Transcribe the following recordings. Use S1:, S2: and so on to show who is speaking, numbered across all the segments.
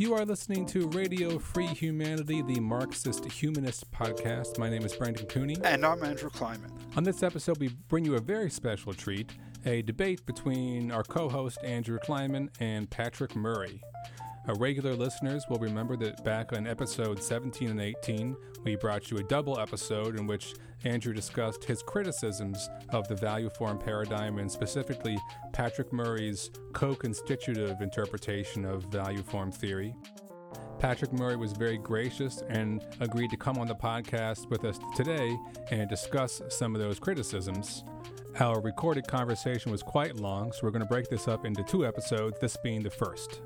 S1: You are listening to Radio Free Humanity, the Marxist Humanist podcast. My name is Brendan Cooney.
S2: And I'm Andrew Kleiman.
S1: On this episode, we bring you a very special treat a debate between our co host, Andrew Kleiman, and Patrick Murray. Our regular listeners will remember that back on episode 17 and 18, we brought you a double episode in which Andrew discussed his criticisms of the value form paradigm and specifically Patrick Murray's co constitutive interpretation of value form theory. Patrick Murray was very gracious and agreed to come on the podcast with us today and discuss some of those criticisms. Our recorded conversation was quite long, so we're going to break this up into two episodes, this being the first.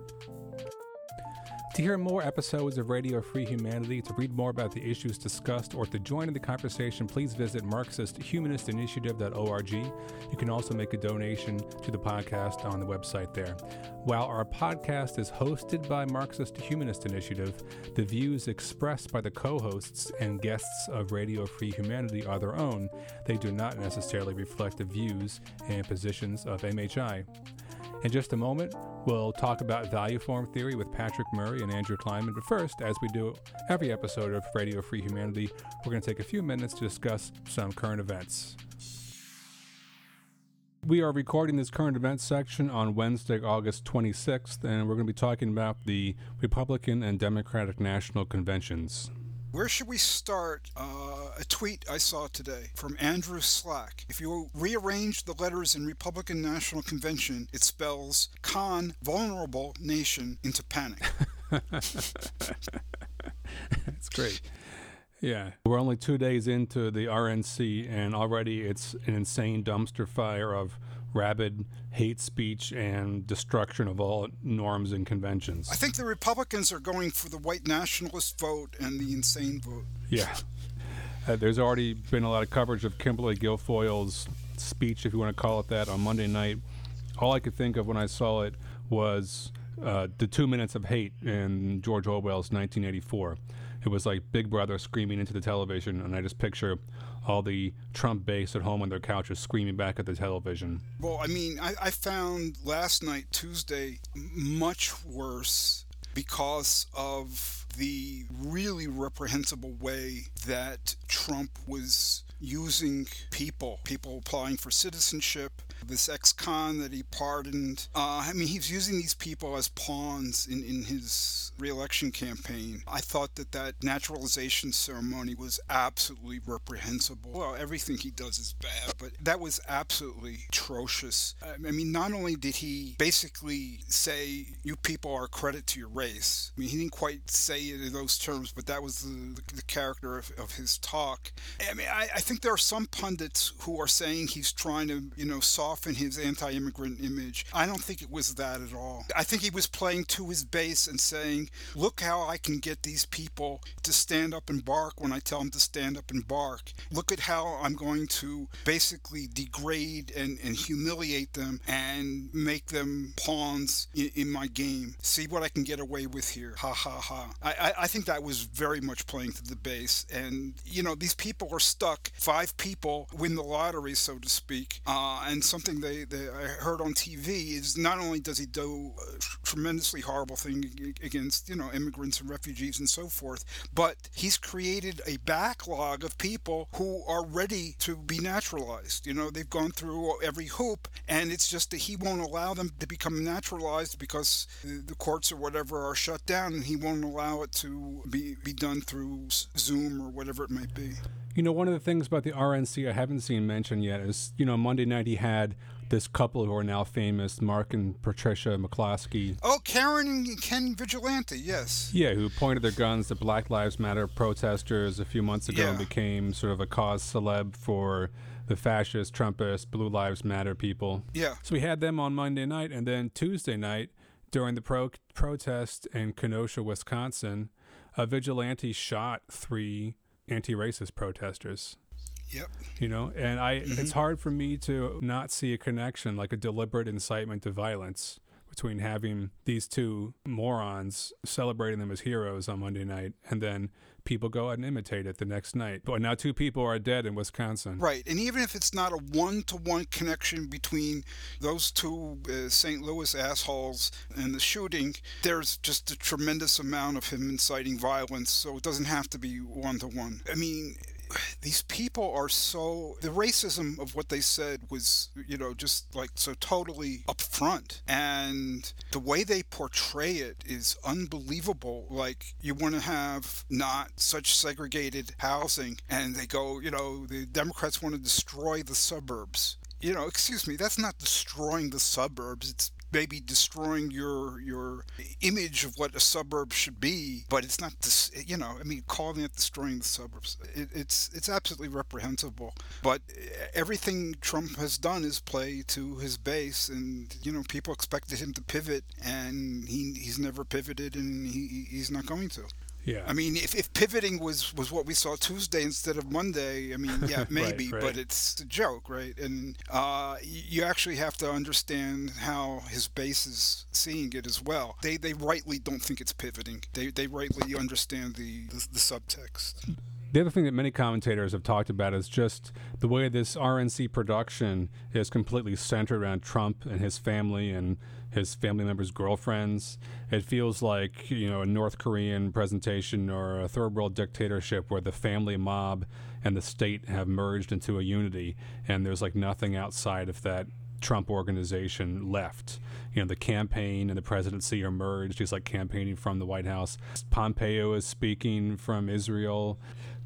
S1: To hear more episodes of Radio Free Humanity, to read more about the issues discussed, or to join in the conversation, please visit MarxistHumanistInitiative.org. You can also make a donation to the podcast on the website there. While our podcast is hosted by Marxist Humanist Initiative, the views expressed by the co hosts and guests of Radio Free Humanity are their own. They do not necessarily reflect the views and positions of MHI. In just a moment, we'll talk about value form theory with Patrick Murray and Andrew Kleiman. But first, as we do every episode of Radio Free Humanity, we're going to take a few minutes to discuss some current events. We are recording this current events section on Wednesday, August 26th, and we're going to be talking about the Republican and Democratic National Conventions.
S2: Where should we start? Uh, a tweet I saw today from Andrew Slack. If you rearrange the letters in Republican National Convention, it spells con vulnerable nation into panic.
S1: That's great. Yeah. We're only two days into the RNC, and already it's an insane dumpster fire of rabid hate speech and destruction of all norms and conventions.
S2: I think the Republicans are going for the white nationalist vote and the insane vote.
S1: Yeah. Uh, there's already been a lot of coverage of Kimberly Guilfoyle's speech, if you want to call it that, on Monday night. All I could think of when I saw it was uh, the two minutes of hate in George Orwell's 1984. It was like Big Brother screaming into the television, and I just picture all the Trump base at home on their couches screaming back at the television.
S2: Well, I mean, I, I found last night, Tuesday, much worse because of the really reprehensible way that Trump was using people, people applying for citizenship, this ex-con that he pardoned. Uh, I mean, he's using these people as pawns in, in his reelection campaign. I thought that that naturalization ceremony was absolutely reprehensible. Well, everything he does is bad, but that was absolutely atrocious. I mean, not only did he basically say, you people are credit to your race, I mean, he didn't quite say it in those terms, but that was the, the, the character of, of, his talk. I mean, I, I think there are some pundits who are saying he's trying to, you know, solve soften his anti immigrant image. I don't think it was that at all. I think he was playing to his base and saying, look how I can get these people to stand up and bark when I tell them to stand up and bark. Look at how I'm going to basically degrade and, and humiliate them and make them pawns in, in, my game. See what I can get away with here. Ha ha ha. I, I, I think that was very much playing to the base. And, you know, these people are stuck. Five people win the lottery, so to speak. Uh, and some something they, they I heard on TV is not only does he do a tremendously horrible thing against you know immigrants and refugees and so forth, but he's created a backlog of people who are ready to be naturalized. You know they've gone through every hoop, and it's just that he won't allow them to become naturalized because the courts or whatever are shut down, and he won't allow it to be be done through Zoom or whatever it might be.
S1: You know, one of the things about the RNC I haven't seen mentioned yet is, you know, Monday night he had this couple who are now famous, Mark and Patricia McCloskey.
S2: Oh, Karen and Ken Vigilante, yes.
S1: Yeah, who pointed their guns at Black Lives Matter protesters a few months ago yeah. and became sort of a cause celeb for the fascist, Trumpist, Blue Lives Matter people.
S2: Yeah.
S1: So we had them on Monday night, and then Tuesday night, during the pro- protest in Kenosha, Wisconsin, a vigilante shot three anti-racist protesters.
S2: Yep.
S1: You know, and I mm-hmm. it's hard for me to not see a connection like a deliberate incitement to violence between having these two morons celebrating them as heroes on Monday night and then people go out and imitate it the next night. But now two people are dead in Wisconsin.
S2: Right. And even if it's not a one to one connection between those two uh, St. Louis assholes and the shooting, there's just a tremendous amount of him inciting violence. So it doesn't have to be one to one. I mean, these people are so the racism of what they said was you know just like so totally upfront. And the way they portray it is unbelievable. Like you want to have not such segregated housing and they go you know the democrats want to destroy the suburbs. You know, excuse me, that's not destroying the suburbs. It's maybe destroying your your image of what a suburb should be, but it's not this. You know, I mean, calling it destroying the suburbs. It, it's it's absolutely reprehensible. But everything Trump has done is play to his base, and you know, people expected him to pivot, and he he's never pivoted, and he he's not going to.
S1: Yeah.
S2: I mean, if, if pivoting was, was what we saw Tuesday instead of Monday, I mean, yeah, maybe,
S1: right, right.
S2: but it's a joke, right? And uh, you actually have to understand how his base is seeing it as well. They they rightly don't think it's pivoting. They they rightly understand the, the, the subtext.
S1: The other thing that many commentators have talked about is just the way this RNC production is completely centered around Trump and his family and his family members' girlfriends. It feels like, you know, a North Korean presentation or a third world dictatorship where the family mob and the state have merged into a unity and there's like nothing outside of that Trump organization left. You know, the campaign and the presidency are merged. He's like campaigning from the White House. Pompeo is speaking from Israel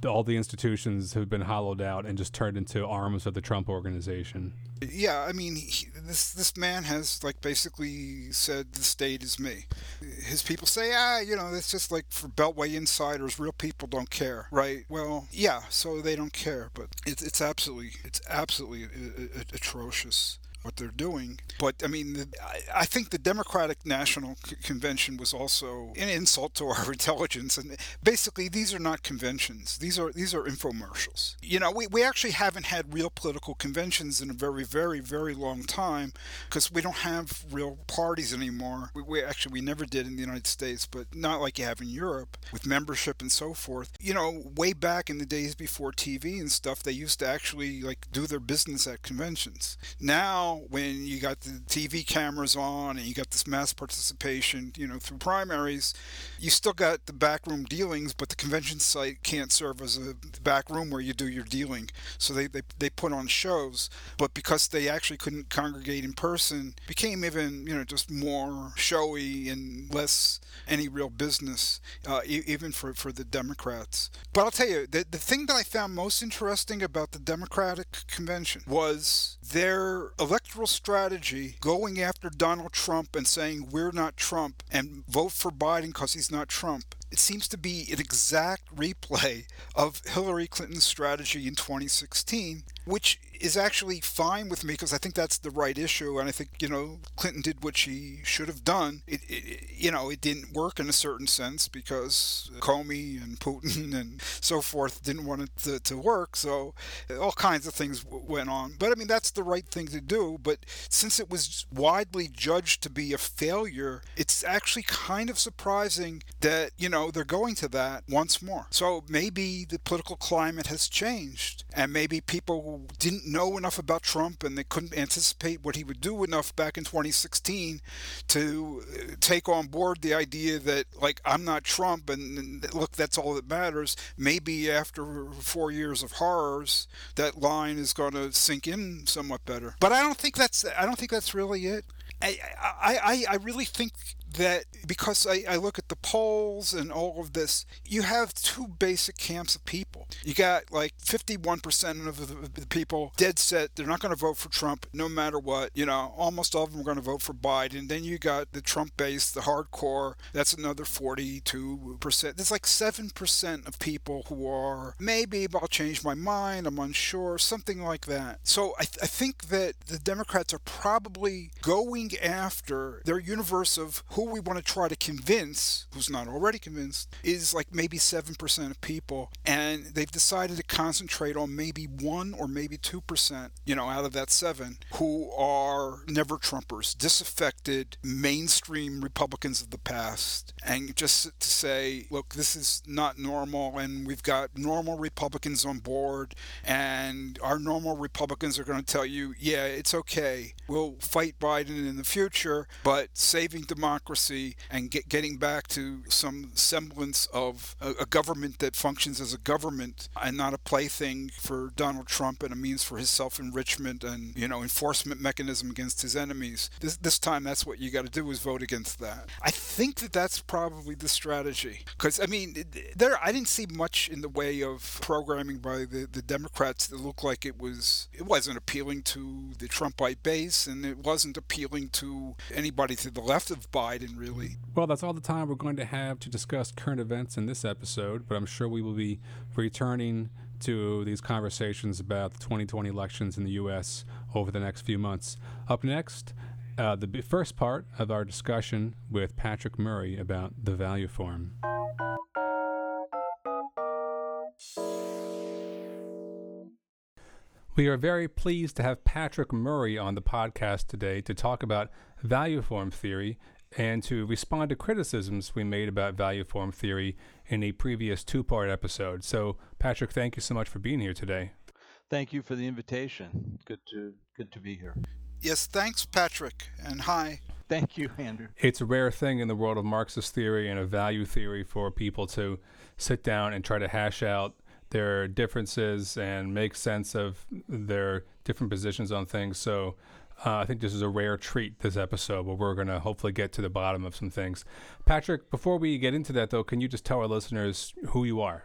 S1: all the institutions have been hollowed out and just turned into arms of the Trump organization.
S2: Yeah, I mean, he, this this man has like basically said the state is me. His people say, ah, you know, it's just like for Beltway insiders, real people don't care, right? Well, yeah, so they don't care, but it's it's absolutely it's absolutely atrocious what they're doing. But I mean, I, think the Democratic National Convention was also an insult to our intelligence. And basically, these are not conventions; these are these are infomercials. You know, we, we actually haven't had real political conventions in a very, very, very long time because we don't have real parties anymore. We, we actually we never did in the United States, but not like you have in Europe with membership and so forth. You know, way back in the days before TV and stuff, they used to actually like do their business at conventions. Now when you got the TV cameras on and you got this mass participation, you know, through primaries, you still got the backroom dealings, but the convention site can't serve as a back room where you do your dealing. So they, they, they put on shows, but because they actually couldn't congregate in person, became even, you know, just more showy and less any real business, uh, e- even for, for the Democrats. But I'll tell you, the, the thing that I found most interesting about the Democratic convention was their electoral strategy going after Donald Trump and saying we're not Trump and vote for Biden because he's not Trump. It seems to be an exact replay of Hillary Clinton's strategy in 2016, which is actually fine with me because I think that's the right issue, and I think you know Clinton did what she should have done. It, it, you know it didn't work in a certain sense because Comey and Putin and so forth didn't want it to, to work, so all kinds of things went on. But I mean that's the right thing to do. But since it was widely judged to be a failure, it's actually kind of surprising that you know they're going to that once more. So maybe the political climate has changed, and maybe people didn't know enough about Trump and they couldn't anticipate what he would do enough back in 2016 to uh, take on board the idea that, like, I'm not Trump and, and look, that's all that matters. Maybe after four years of horrors, that line is going to sink in somewhat better. But I don't think that's I don't think that's really it. I, I, I really think that because I, I look at the polls and all of this, you have two basic camps of people. You got like 51% of the, people dead set, they're not going to vote for Trump no matter what. You know, almost all of them are going to vote for Biden. Then you got the Trump base, the hardcore, that's another 42%. There's like 7% of people who are maybe I'll change my mind, I'm unsure, something like that. So I, th- I think that the Democrats are probably going after their universe of who we want to try to convince, who's not already convinced, is like maybe 7% of people. And they've decided to concentrate on maybe 1 or maybe 2%, you know, out of that 7 who are never Trumpers, disaffected, mainstream Republicans of the past. And just to say, look, this is not normal. And we've got normal Republicans on board. And our normal Republicans are going to tell you, yeah, it's okay. We'll fight Biden in the future, but saving democracy and get, getting back to some semblance of a, a government that functions as a government and not a plaything for Donald Trump and a means for his self-enrichment and you know enforcement mechanism against his enemies. This this time, that's what you got to do is vote against that. I think that that's probably the strategy because I mean there I didn't see much in the way of programming by the the Democrats that looked like it was it wasn't appealing to the Trumpite base and it wasn't appealing to anybody to the left of Biden really.
S1: Well, that's all the time we're going to have to discuss current events in this episode, but I'm sure we will be returning to these conversations about the 2020 elections in the U.S. over the next few months. Up next, uh, the first part of our discussion with Patrick Murray about the value form. We are very pleased to have Patrick Murray on the podcast today to talk about value form theory and to respond to criticisms we made about value form theory in a previous two part episode. So, Patrick, thank you so much for being here today.
S3: Thank you for the invitation. Good to good to be here.
S2: Yes, thanks, Patrick, and hi.
S3: Thank you, Andrew.
S1: It's a rare thing in the world of Marxist theory and a value theory for people to sit down and try to hash out their differences and make sense of their different positions on things. So uh, I think this is a rare treat, this episode, where we're going to hopefully get to the bottom of some things. Patrick, before we get into that, though, can you just tell our listeners who you are?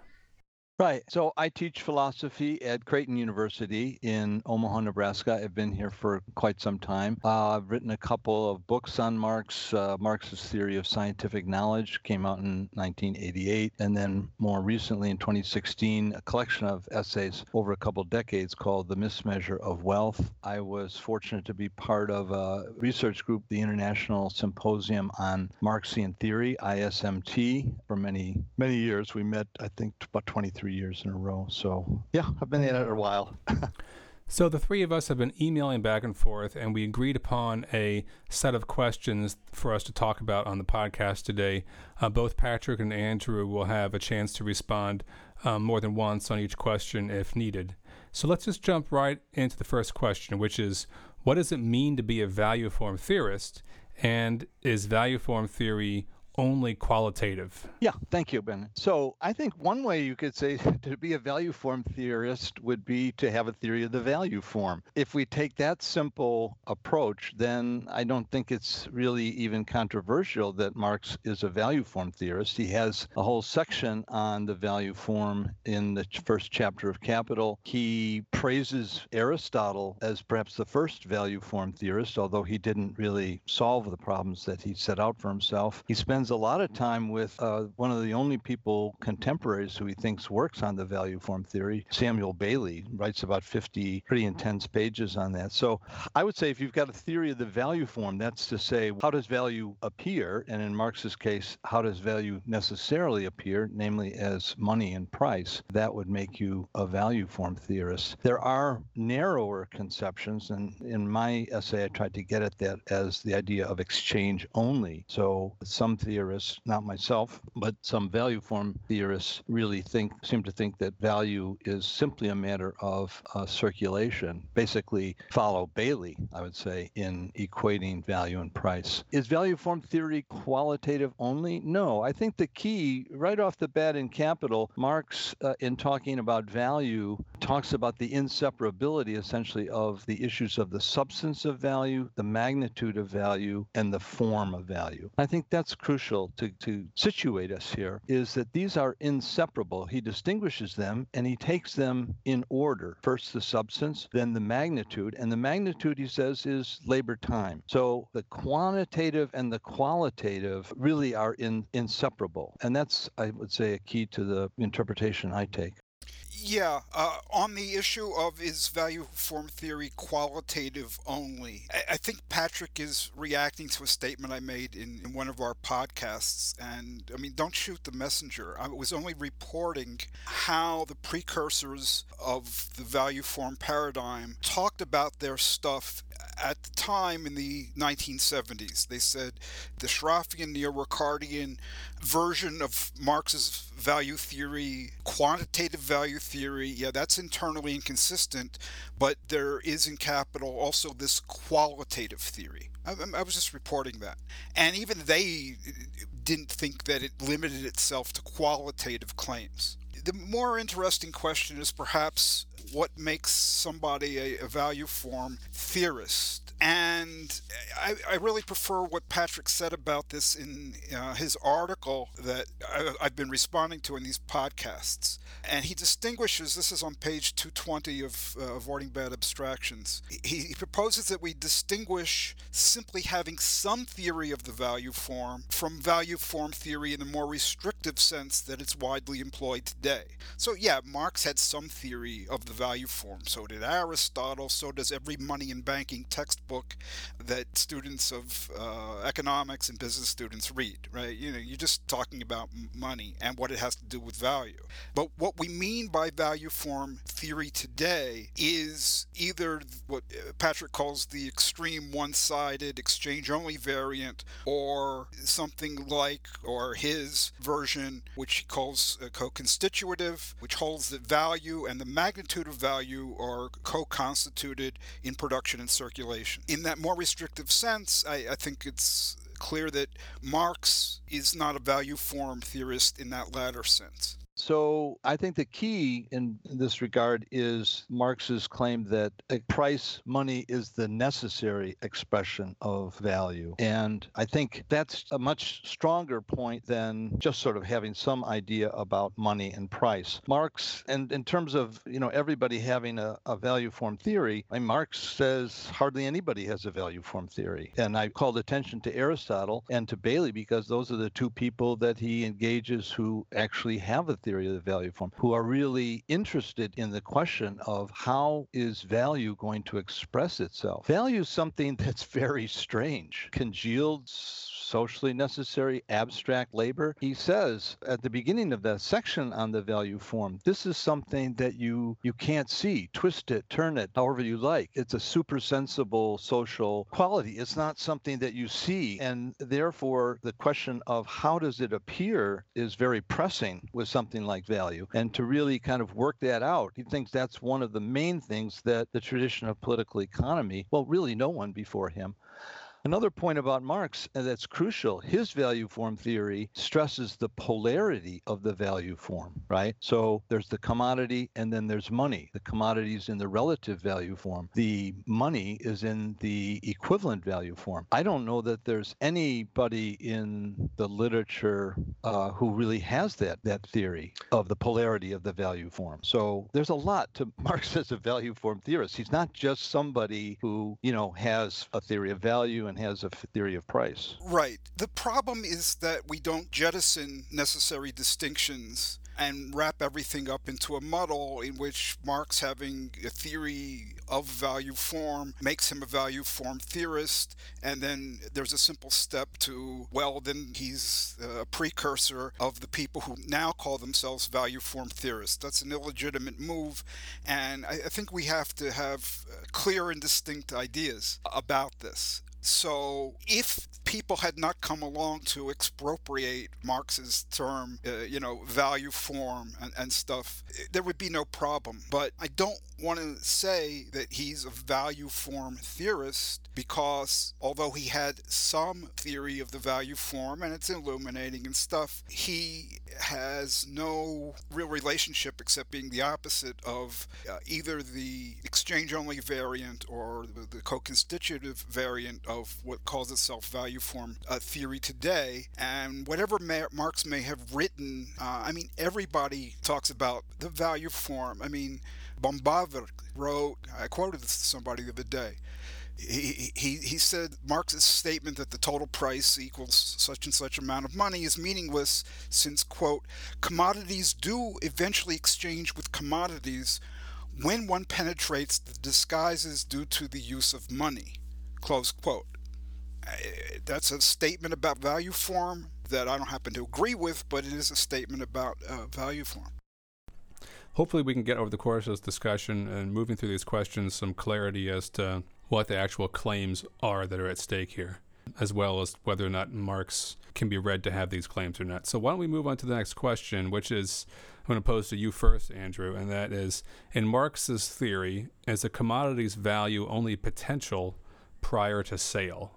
S3: Right. So I teach philosophy at Creighton University in Omaha, Nebraska. I've been here for quite some time. Uh, I've written a couple of books on Marx. Uh, Marx's Theory of Scientific Knowledge came out in 1988. And then more recently in 2016, a collection of essays over a couple decades called The Mismeasure of Wealth. I was fortunate to be part of a research group, the International Symposium on Marxian Theory, ISMT, for many, many years. We met, I think, about 23 three years in a row. So yeah, I've been at it a while.
S1: so the three of us have been emailing back and forth, and we agreed upon a set of questions for us to talk about on the podcast today. Uh, both Patrick and Andrew will have a chance to respond um, more than once on each question if needed. So let's just jump right into the first question, which is what does it mean to be a value form theorist? And is value form theory only qualitative.
S3: Yeah, thank you, Ben. So I think one way you could say to be a value form theorist would be to have a theory of the value form. If we take that simple approach, then I don't think it's really even controversial that Marx is a value form theorist. He has a whole section on the value form in the first chapter of Capital. He praises Aristotle as perhaps the first value form theorist, although he didn't really solve the problems that he set out for himself. He spends a lot of time with uh, one of the only people contemporaries who he thinks works on the value form theory, Samuel Bailey, writes about 50 pretty intense pages on that. So I would say if you've got a theory of the value form, that's to say, how does value appear? And in Marx's case, how does value necessarily appear, namely as money and price? That would make you a value form theorist. There are narrower conceptions, and in my essay, I tried to get at that as the idea of exchange only. So some theories theorists, not myself, but some value form theorists really think seem to think that value is simply a matter of uh, circulation. Basically, follow Bailey, I would say, in equating value and price. Is value form theory qualitative only? No. I think the key, right off the bat in Capital, Marx, uh, in talking about value, talks about the inseparability essentially of the issues of the substance of value, the magnitude of value, and the form of value. I think that's crucial crucial to, to situate us here is that these are inseparable. He distinguishes them and he takes them in order. First the substance, then the magnitude. And the magnitude, he says, is labor time. So the quantitative and the qualitative really are in, inseparable. And that's, I would say, a key to the interpretation I take.
S2: Yeah, uh, on the issue of is value form theory qualitative only, I, I, think Patrick is reacting to a statement I made in, in one of our podcasts. And I mean, don't shoot the messenger. I was only reporting how the precursors of the value form paradigm talked about their stuff at the time in the 1970s. They said the Sraffian neo-Ricardian version of Marx's value theory, quantitative value theory, yeah, that's internally inconsistent, but there is in capital also this qualitative theory. I, I was just reporting that. And even they uh, didn't think that it limited itself to qualitative claims. The more interesting question is perhaps what makes somebody a, a value form theorist. And I, I, really prefer what Patrick said about this in uh, his article that I, have been responding to in these podcasts. And he distinguishes this is on page 220 of uh, Avoiding Bad Abstractions. He, he proposes that we distinguish simply having some theory of the value form from value form theory in the more restrictive sense that it's widely employed today. So, yeah, Marx had some theory of the value form. So did Aristotle. So does every money and banking textbook that students of uh, economics and business students read, right? You know, you're just talking about money and what it has to do with value. But what we mean by value form theory today is either what Patrick calls the extreme one sided exchange only variant or something like, or his version, which he calls co constitutive, which holds that value and the magnitude of value are co-constituted in production and circulation. In that more restrictive sense, I, I think it's clear that Marx is not a value form theorist in that latter sense.
S3: So I think the key in this regard is Marx's claim that price money is the necessary expression of value. And I think that's a much stronger point than just sort of having some idea about money and price. Marx, and in terms of, you know, everybody having a, a value form theory, I mean, Marx says hardly anybody has a value form theory. And I called attention to Aristotle and to Bailey because those are the two people that he engages who actually have a theory theory of the value form who are really interested in the question of how is value going to express itself. Value is something that's very strange, congealed socially necessary abstract labor. He says at the beginning of that section on the value form, this is something that you you can't see, twist it, turn it, however you like. It's a super sensible social quality. It's not something that you see, and therefore the question of how does it appear is very pressing with something like value. And to really kind of work that out, he thinks that's one of the main things that the tradition of political economy, well, really no one before him Another point about Marx that's crucial, his value form theory stresses the polarity of the value form, right? So there's the commodity and then there's money. The commodity is in the relative value form. The money is in the equivalent value form. I don't know that there's anybody in the literature uh, who really has that that theory of the polarity of the value form. So there's a lot to Marx as a value form theorist. He's not just somebody who, you know, has a theory of value has a theory of price.
S2: Right. The problem is that we don't jettison necessary distinctions and wrap everything up into a muddle in which Marx having a theory of value form makes him a value form theorist and then there's a simple step to well then he's a precursor of the people who now call themselves value form theorists that's an illegitimate move and I, I think we have to have uh, clear and distinct ideas about this so if people had not come along to expropriate Marx's term, uh, you know, value form and, and stuff, there would be no problem. But I don't want to say that he's a value form theorist because although he had some theory of the value form and it's illuminating and stuff, he has no real relationship except being the opposite of uh, either the exchange only variant or the, the co constitutive variant of what calls itself value form uh, theory today. And whatever Marx may have written, uh, I mean, everybody talks about the value form. I mean, Böhm-Bawerk wrote, I quoted this to somebody the other day he, he, he said Marx's statement that the total price equals such and such amount of money is meaningless since, quote, commodities do eventually exchange with commodities when one penetrates the disguises due to the use of money, close quote. That's a statement about value form that I don't happen to agree with, but it is a statement about uh, value form
S1: hopefully we can get over the course of this discussion and moving through these questions some clarity as to what the actual claims are that are at stake here, as well as whether or not Marx can be read to have these claims or not. So why don't we move on to the next question, which is I'm going to pose to you first, Andrew, and that is in Marx's theory, is a commodity's value only potential prior to sale?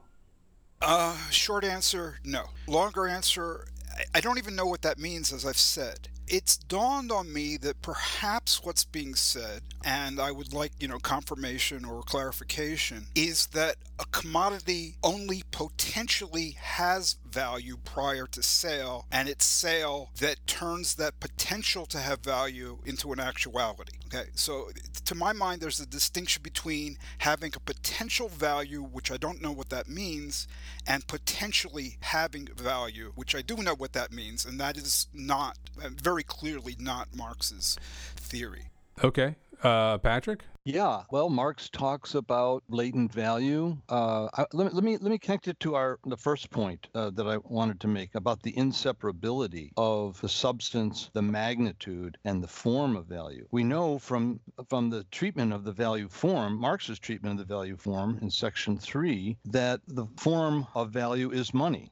S2: Uh, short answer, no. Longer answer, I don't even know what that means, as I've said it's dawned on me that perhaps what's being said, and I would like, you know, confirmation or clarification, is that a commodity only potentially has value prior to sale, and it's sale that turns that potential to have value into an actuality. Okay, so to my mind, there's a distinction between having a potential value, which I don't know what that means, and potentially having value, which I do know what that means, and that is not uh, very clearly not Marx's theory.
S1: Okay. Uh, Patrick?
S3: Yeah, well, Marx talks about latent value. Uh, I, let, me, let me let me connect it to our the first point uh, that I wanted to make about the inseparability of the substance, the magnitude, and the form of value. We know from from the treatment of the value form, Marx's treatment of the value form in section three, that the form of value is money.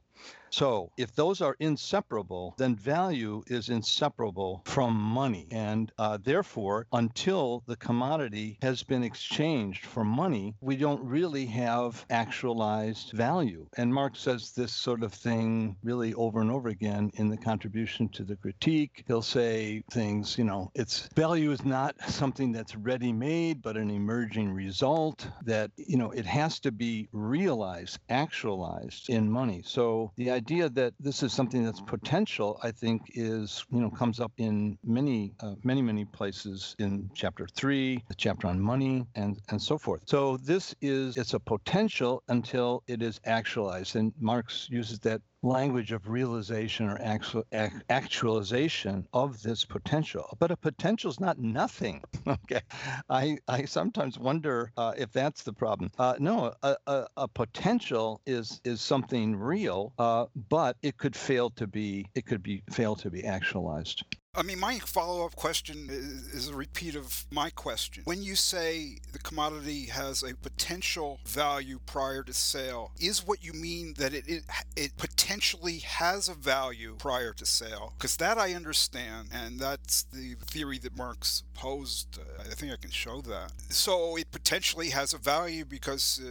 S3: So if those are inseparable, then value is inseparable from money. And uh, therefore, until the commodity has been exchanged for money, we don't really have actualized value. And Marx says this sort of thing really over and over again in the contribution to the critique. He'll say things, you know, it's value is not something that's ready made, but an emerging result that, you know, it has to be realized, actualized in money. So the idea idea that this is something that's potential, I think, is you know comes up in many, uh, many, many places in chapter three, the chapter on money, and and so forth. So this is it's a potential until it is actualized, and Marx uses that language of realization or actual, actualization of this potential. But a potential is not nothing. okay, I I sometimes wonder uh, if that's the problem. Uh, no, a, a, a, potential is is something real, uh, but it could fail to be it could be fail to be actualized.
S2: I mean, my follow up question is, a repeat of my question. When you say the commodity has a potential value prior to sale, is what you mean that it, it, it potentially has a value prior to sale? Because that I understand, and that's the theory that Marx posed. I think I can show that. So it potentially has a value because, uh,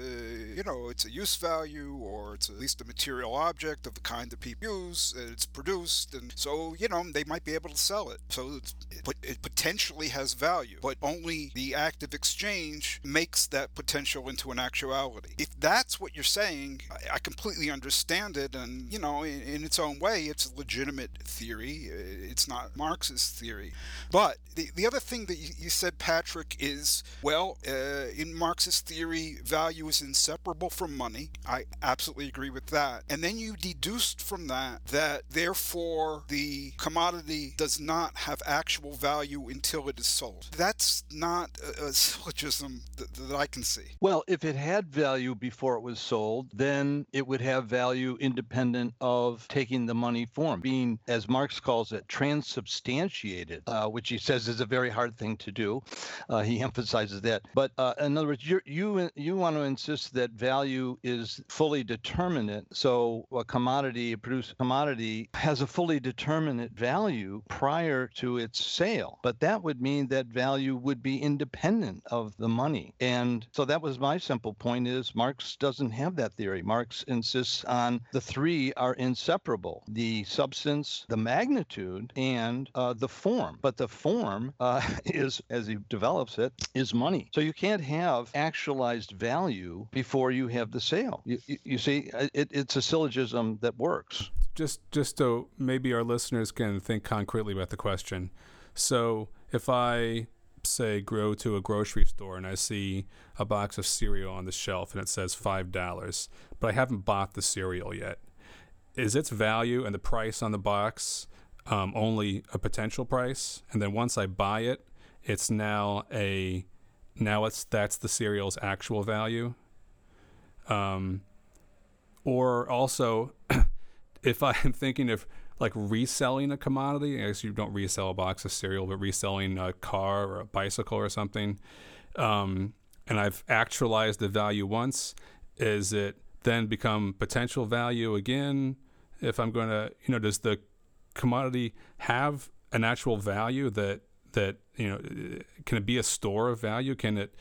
S2: you know, it's a use value or it's at least a material object of the kind that people use, it's produced, and so, you know, they might be able to sell sell it. So it potentially has value, but only the act of exchange makes that potential into an actuality. If that's what you're saying, I completely understand it. And, you know, in, in its own way, it's a legitimate theory. It's not Marx's theory. But the, the other thing that you, said, Patrick, is well, uh, in Marx's theory, value is inseparable from money. I absolutely agree with that. And then you deduced from that that therefore the commodity does not have actual value until it is sold. That's not a, a syllogism that, that I can see.
S3: Well, if it had value before it was sold, then it would have value independent of taking the money form, being, as Marx calls it, transubstantiated, uh, which he says is a very hard thing to do. Uh, he emphasizes that. But uh, in other words, you you you want to insist that value is fully determinate. So a commodity, a produced commodity, has a fully determinate value prior to its sale. But that would mean that value would be independent of the money. And so that was my simple point is Marx doesn't have that theory. Marx insists on the three are inseparable. The substance, the magnitude, and uh, the form. But the form uh, is, as he develops it, is money. So you can't have actualized value before you have the sale. You, you, you see, it, it's a syllogism that works.
S1: Just, just so maybe our listeners can think concretely about the question. So if I say, go to a grocery store and I see a box of cereal on the shelf and it says $5, but I haven't bought the cereal yet. Is its value and the price on the box um, only a potential price? And then once I buy it, it's now a now it's that's the cereal's actual value. Um, or also, if I'm thinking of like reselling a commodity, I guess you don't resell a box of cereal, but reselling a car or a bicycle or something, um, and I've actualized the value once, is it then become potential value again? If I'm going to, you know, does the commodity have an actual value that that you know can it be a store of value? Can it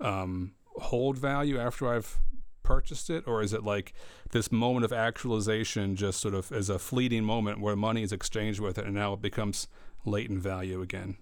S1: um, hold value after I've purchased it, or is it like this moment of actualization, just sort of as a fleeting moment where money is exchanged with it, and now it becomes latent value again?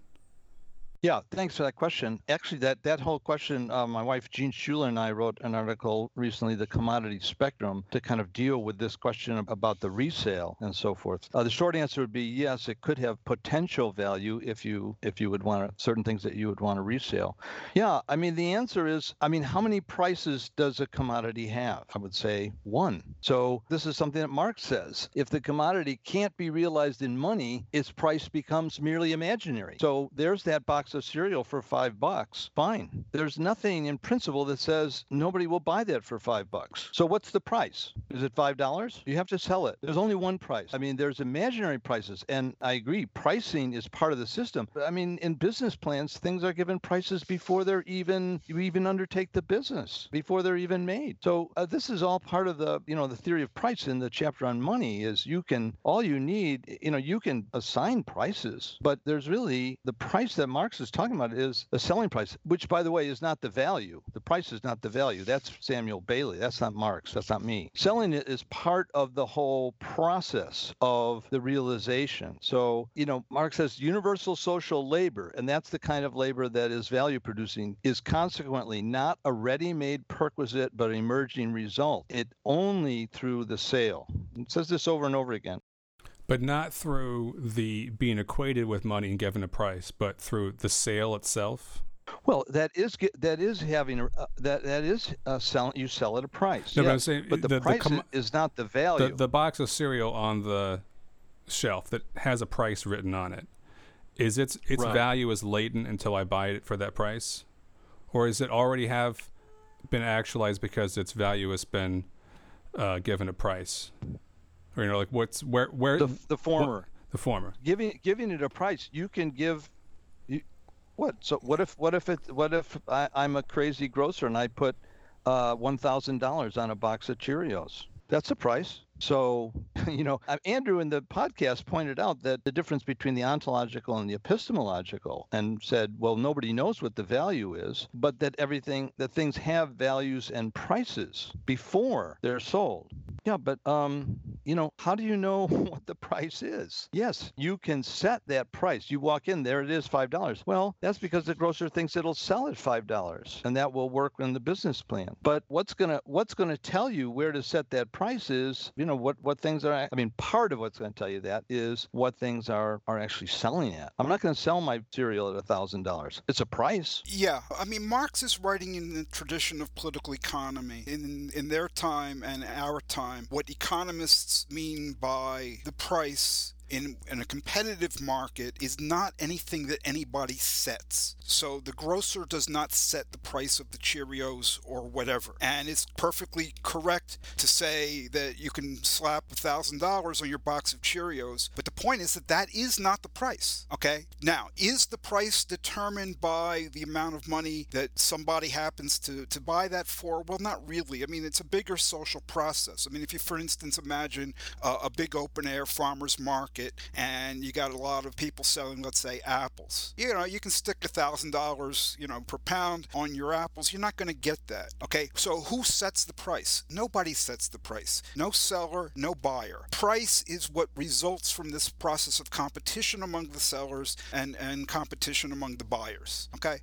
S3: Yeah, thanks for that question. Actually, that that whole question, uh, my wife Jeanne Schuler and I wrote an article recently, "The Commodity Spectrum," to kind of deal with this question about the resale and so forth. Uh, the short answer would be yes, it could have potential value if you if you would want to, certain things that you would want to resale. Yeah, I mean the answer is, I mean, how many prices does a commodity have? I would say one. So this is something that Marx says: if the commodity can't be realized in money, its price becomes merely imaginary. So there's that box of cereal for five bucks, fine. There's nothing in principle that says nobody will buy that for five bucks. So what's the price? Is it five dollars? You have to sell it. There's only one price. I mean, there's imaginary prices, and I agree, pricing is part of the system. I mean, in business plans, things are given prices before they're even you even undertake the business, before they're even made. So uh, this is all part of the you know the theory of price in the chapter on money. Is you can all you need you know you can assign prices, but there's really the price that Marx is talking about is the selling price, which, by the way, is not the value. The price is not the value. That's Samuel Bailey. That's not Marx. That's not me. Selling it is part of the whole process of the realization. So, you know, Marx says universal social labor, and that's the kind of labor that is value producing, is consequently not a ready made perquisite, but emerging result. It only through the sale. It says this over and over again
S1: but not through the being equated with money and given a price, but through the sale itself.
S3: Well, that is that is having a, uh, that that is uh, selling. You sell at a price.
S1: No,
S3: yes,
S1: but I'm saying
S3: but the, the price the com- is not the value.
S1: The, the box of cereal on the shelf that has a price written on it is its its right. value is latent until I buy it for that price, or is it already have been actualized because its value has been uh, given a price? Or you know, like what's where where
S3: the, the former. What,
S1: the former.
S3: Giving giving it a price, you can give. You, what? So what if what if it what if I, I'm a crazy grocer and I put uh, one thousand dollars on a box of Cheerios? That's a price. So, you know, Andrew in the podcast pointed out that the difference between the ontological and the epistemological and said, well, nobody knows what the value is, but that everything, that things have values and prices before they're sold. Yeah, but um, you know, how do you know what the price is? Yes, you can set that price. You walk in, there it is, five dollars. Well, that's because the grocer thinks it'll sell at five dollars, and that will work in the business plan. But what's gonna what's gonna tell you where to set that price is, you know, what what things are. I mean, part of what's gonna tell you that is what things are are actually selling at. I'm not gonna sell my cereal at a thousand dollars. It's a price.
S2: Yeah, I mean, Marx is writing in the tradition of political economy in in their time and our time what economists mean by the price in, in a competitive market is not anything that anybody sets. So the grocer does not set the price of the Cheerios or whatever. And it's perfectly correct to say that you can slap $1,000 on your box of Cheerios. But the point is that that is not the price. Okay? Now, is the price determined by the amount of money that somebody happens to, to buy that for? Well, not really. I mean, it's a bigger social process. I mean, if you, for instance, imagine uh, a big open air farmer's market market and you got a lot of people selling, let's say, apples. You know, you can stick a thousand dollars, you know, per pound on your apples. You're not going to get that. Okay. So who sets the price? Nobody sets the price. No seller, no buyer. Price is what results from this process of competition among the sellers and, and competition among the buyers. Okay.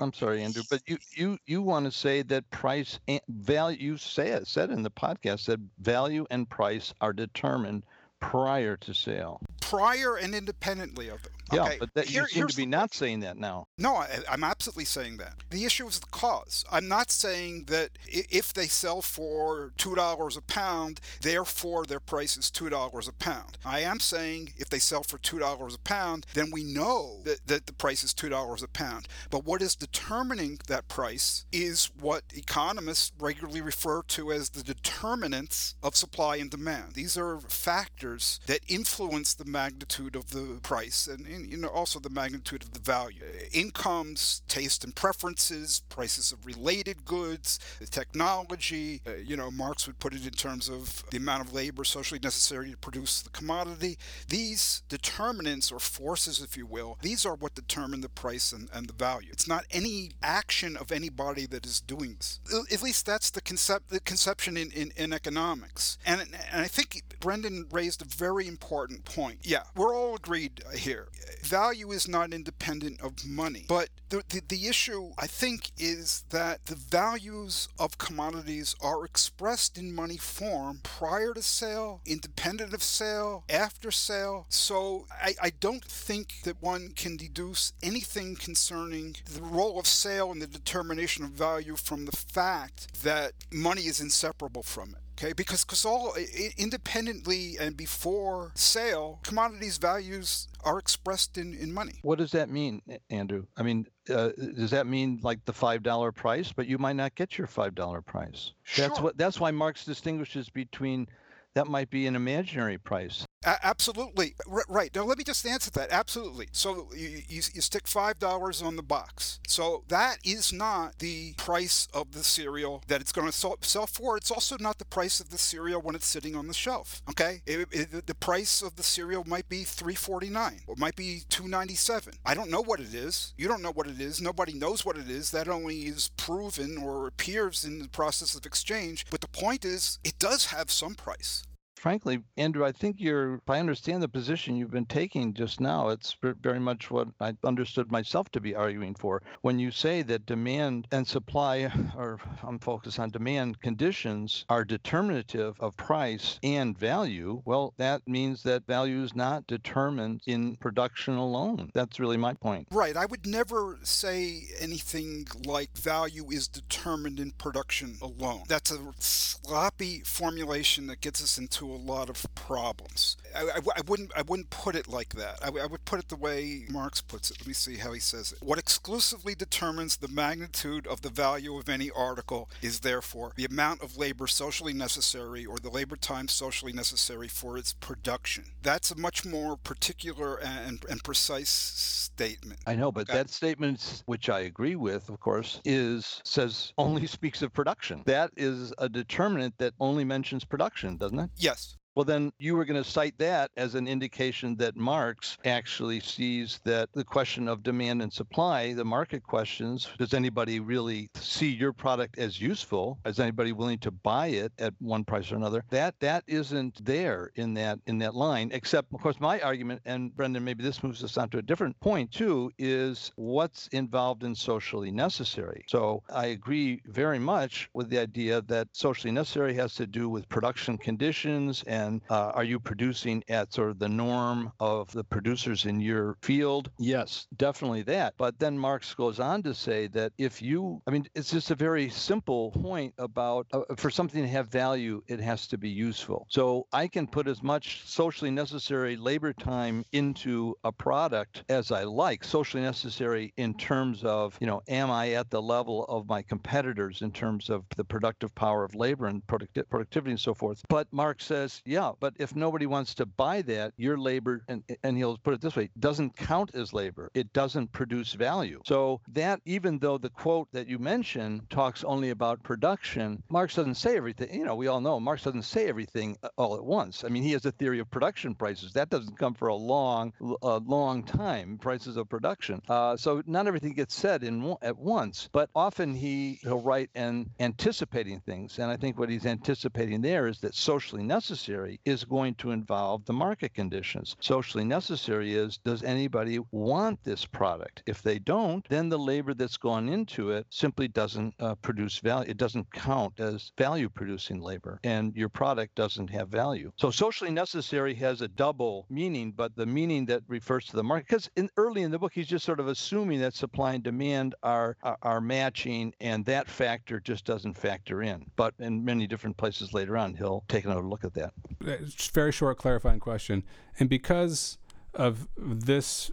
S3: I'm sorry, Andrew, but you you you want to say that price and value. You say it said in the podcast that value and price are determined prior to sale.
S2: Prior and independently of them.
S3: Yeah, okay. but that, Here, you seem to be not saying that now.
S2: No, I, am absolutely saying that. The issue is the cause. I'm not saying that if they sell for $2 a pound, therefore their price is $2 a pound. I am saying if they sell for $2 a pound, then we know that, that the price is $2 a pound. But what is determining that price is what economists regularly refer to as the determinants of supply and demand. These are factors that influence the magnitude of the price and, you know also the magnitude of the value. Incomes, taste and preferences, prices of related goods, the technology. Uh, you know, Marx would put it in terms of the amount of labor socially necessary to produce the commodity. These determinants or forces, if you will, these are what determine the price and, and the value. It's not any action of anybody that is doing this. At least that's the concept, the conception in, in, in economics. And, and I think Brendan raised a very important point. Yeah, we're all agreed here. Value is not independent of money. But the, the, the issue, I think, is that the values of commodities are expressed in money form prior to sale, independent of sale, after sale. So I, I don't think that one can deduce anything concerning the role of sale in the determination of value from the fact that money is inseparable from it. Okay, because because all independently and before sale, commodities values are expressed in, in money.
S3: What does that mean, Andrew? I mean, uh, does that mean like the five dollar price? But you might not get your five dollar price.
S2: Sure.
S3: That's what. That's why Marx distinguishes between that might be an imaginary price.
S2: Absolutely. Right. Now, let me just answer that. Absolutely. So you, you, you stick $5 on the box. So that is not the price of the cereal that it's going to sell, for. It's also not the price of the cereal when it's sitting on the shelf. Okay? It, it, the price of the cereal might be $3.49 or might be $2.97. I don't know what it is. You don't know what it is. Nobody knows what it is. That only is proven or appears in the process of exchange. But the point is, it does have some price
S3: frankly, Andrew, I think you're, if I understand the position you've been taking just now, it's very much what I understood myself to be arguing for. When you say that demand and supply, or I'm focused on demand conditions, are determinative of price and value, well, that means that value is not determined in production alone. That's really my point.
S2: Right. I would never say anything like value is determined in production alone. That's a sloppy formulation that gets us into a lot of problems. I, I, I wouldn't I wouldn't put it like that. I, I would put it the way Marx puts it. Let me see how he says it. What exclusively determines the magnitude of the value of any article is therefore the amount of labor socially necessary or the labor time socially necessary for its production. That's a much more particular and, and precise statement.
S3: I know, but that statement, which I agree with, of course, is says only speaks of production. That is a determinant that only mentions production, doesn't it?
S2: Yes.
S3: Well, then you were going to cite that as an indication that Marx actually sees that the question of demand and supply, the market questions, does anybody really see your product as useful? Is anybody willing to buy it at one price or another? That that isn't there in that in that line. Except, of course, my argument, and Brendan, maybe this moves us on to a different point too, is what's involved in socially necessary. So I agree very much with the idea that socially necessary has to do with production conditions and and uh, are you producing at sort of the norm of the producers in your field? Yes, definitely that. But then Marx goes on to say that if you, I mean, it's just a very simple point about uh, for something to have value, it has to be useful. So I can put as much socially necessary labor time into a product as I like, socially necessary in terms of, you know, am I at the level of my competitors in terms of the productive power of labor and producti- productivity and so forth. But Marx says, yeah, but if nobody wants to buy that, your labor, and, and he'll put it this way, doesn't count as labor. It doesn't produce value. So that, even though the quote that you mentioned talks only about production, Marx doesn't say everything. You know, we all know Marx doesn't say everything uh, all at once. I mean, he has a theory of production prices. That doesn't come for a long, a long time, prices of production. Uh, so not everything gets said in at once, but often he, he'll write and anticipating things. And I think what he's anticipating there is that socially necessary necessary is going to involve the market conditions. Socially necessary is does anybody want this product? If they don't, then the labor that's gone into it simply doesn't uh, produce value. It doesn't count as value producing labor, and your product doesn't have value. So socially necessary has a double meaning, but the meaning that refers to the market, because in, early in the book, he's just sort of assuming that supply and demand are, are, are matching, and that factor just doesn't factor in. But in many different places later on, he'll take another look at that.
S1: Very short clarifying question. And because of this,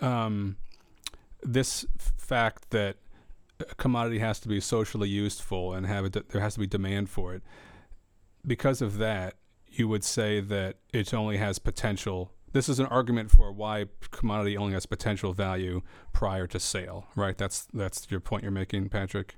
S1: um, this fact that a commodity has to be socially useful and have it, there has to be demand for it. Because of that, you would say that it only has potential. This is an argument for why commodity only has potential value prior to sale, right? That's that's your point you're making, Patrick.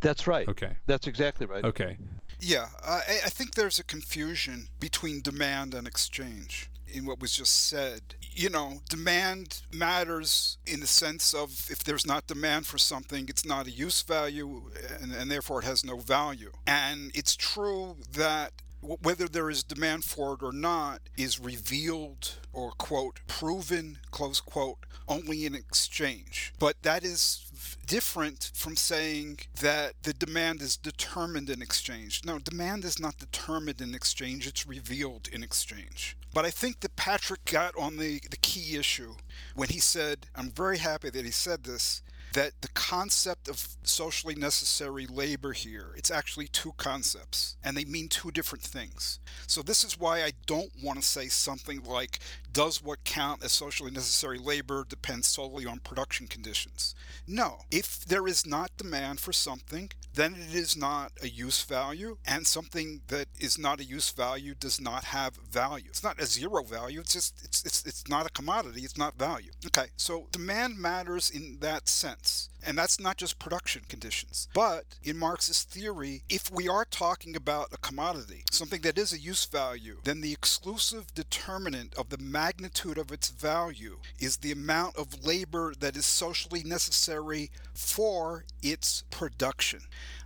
S3: That's right.
S1: Okay.
S3: That's exactly right.
S1: Okay.
S2: Yeah, I, I think there's a confusion between demand and exchange in what was just said. You know, demand matters in the sense of if there's not demand for something, it's not a use value and, and therefore it has no value. And it's true that whether there is demand for it or not is revealed or quote proven close quote only in exchange but that is different from saying that the demand is determined in exchange no demand is not determined in exchange it's revealed in exchange but i think that patrick got on the, the key issue when he said i'm very happy that he said this that the concept of socially necessary labor here, it's actually two concepts, and they mean two different things. So this is why I don't want to say something like, does what count as socially necessary labor depend solely on production conditions? No. If there is not demand for something, then it is not a use value, and something that is not a use value does not have value. It's not a zero value, it's just, it's, it's, it's not a commodity, it's not value. Okay, so demand matters in that sense. And that's not just production conditions. But in Marx's theory, if we are talking about a commodity, something that is a use value, then the exclusive determinant of the magnitude of its value is the amount of labor that is socially necessary for its production.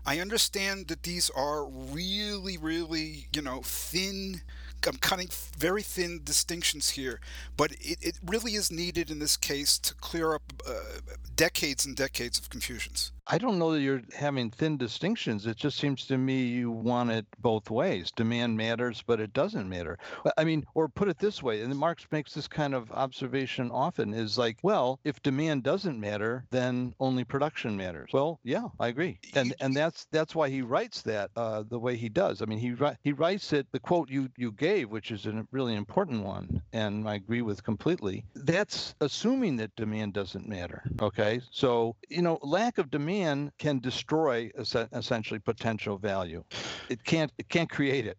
S2: I understand that these are really, really, you know, thin I'm cutting very thin distinctions here, but it, it really is needed in this case to clear up uh, decades and decades of confusions.
S3: I don't know that you're having thin distinctions. It just seems to me you want it both ways. Demand matters, but it doesn't matter. I mean, or put it this way, and Marx makes this kind of observation often is like, well, if demand doesn't matter, then only production matters. Well, yeah, I agree. And and that's that's why he writes that uh, the way he does. I mean, he he writes it the quote you you gave, which is a really important one, and I agree with completely. That's assuming that demand doesn't matter. Okay? So, you know, lack of demand can can destroy essentially potential value. It can't it can't create it.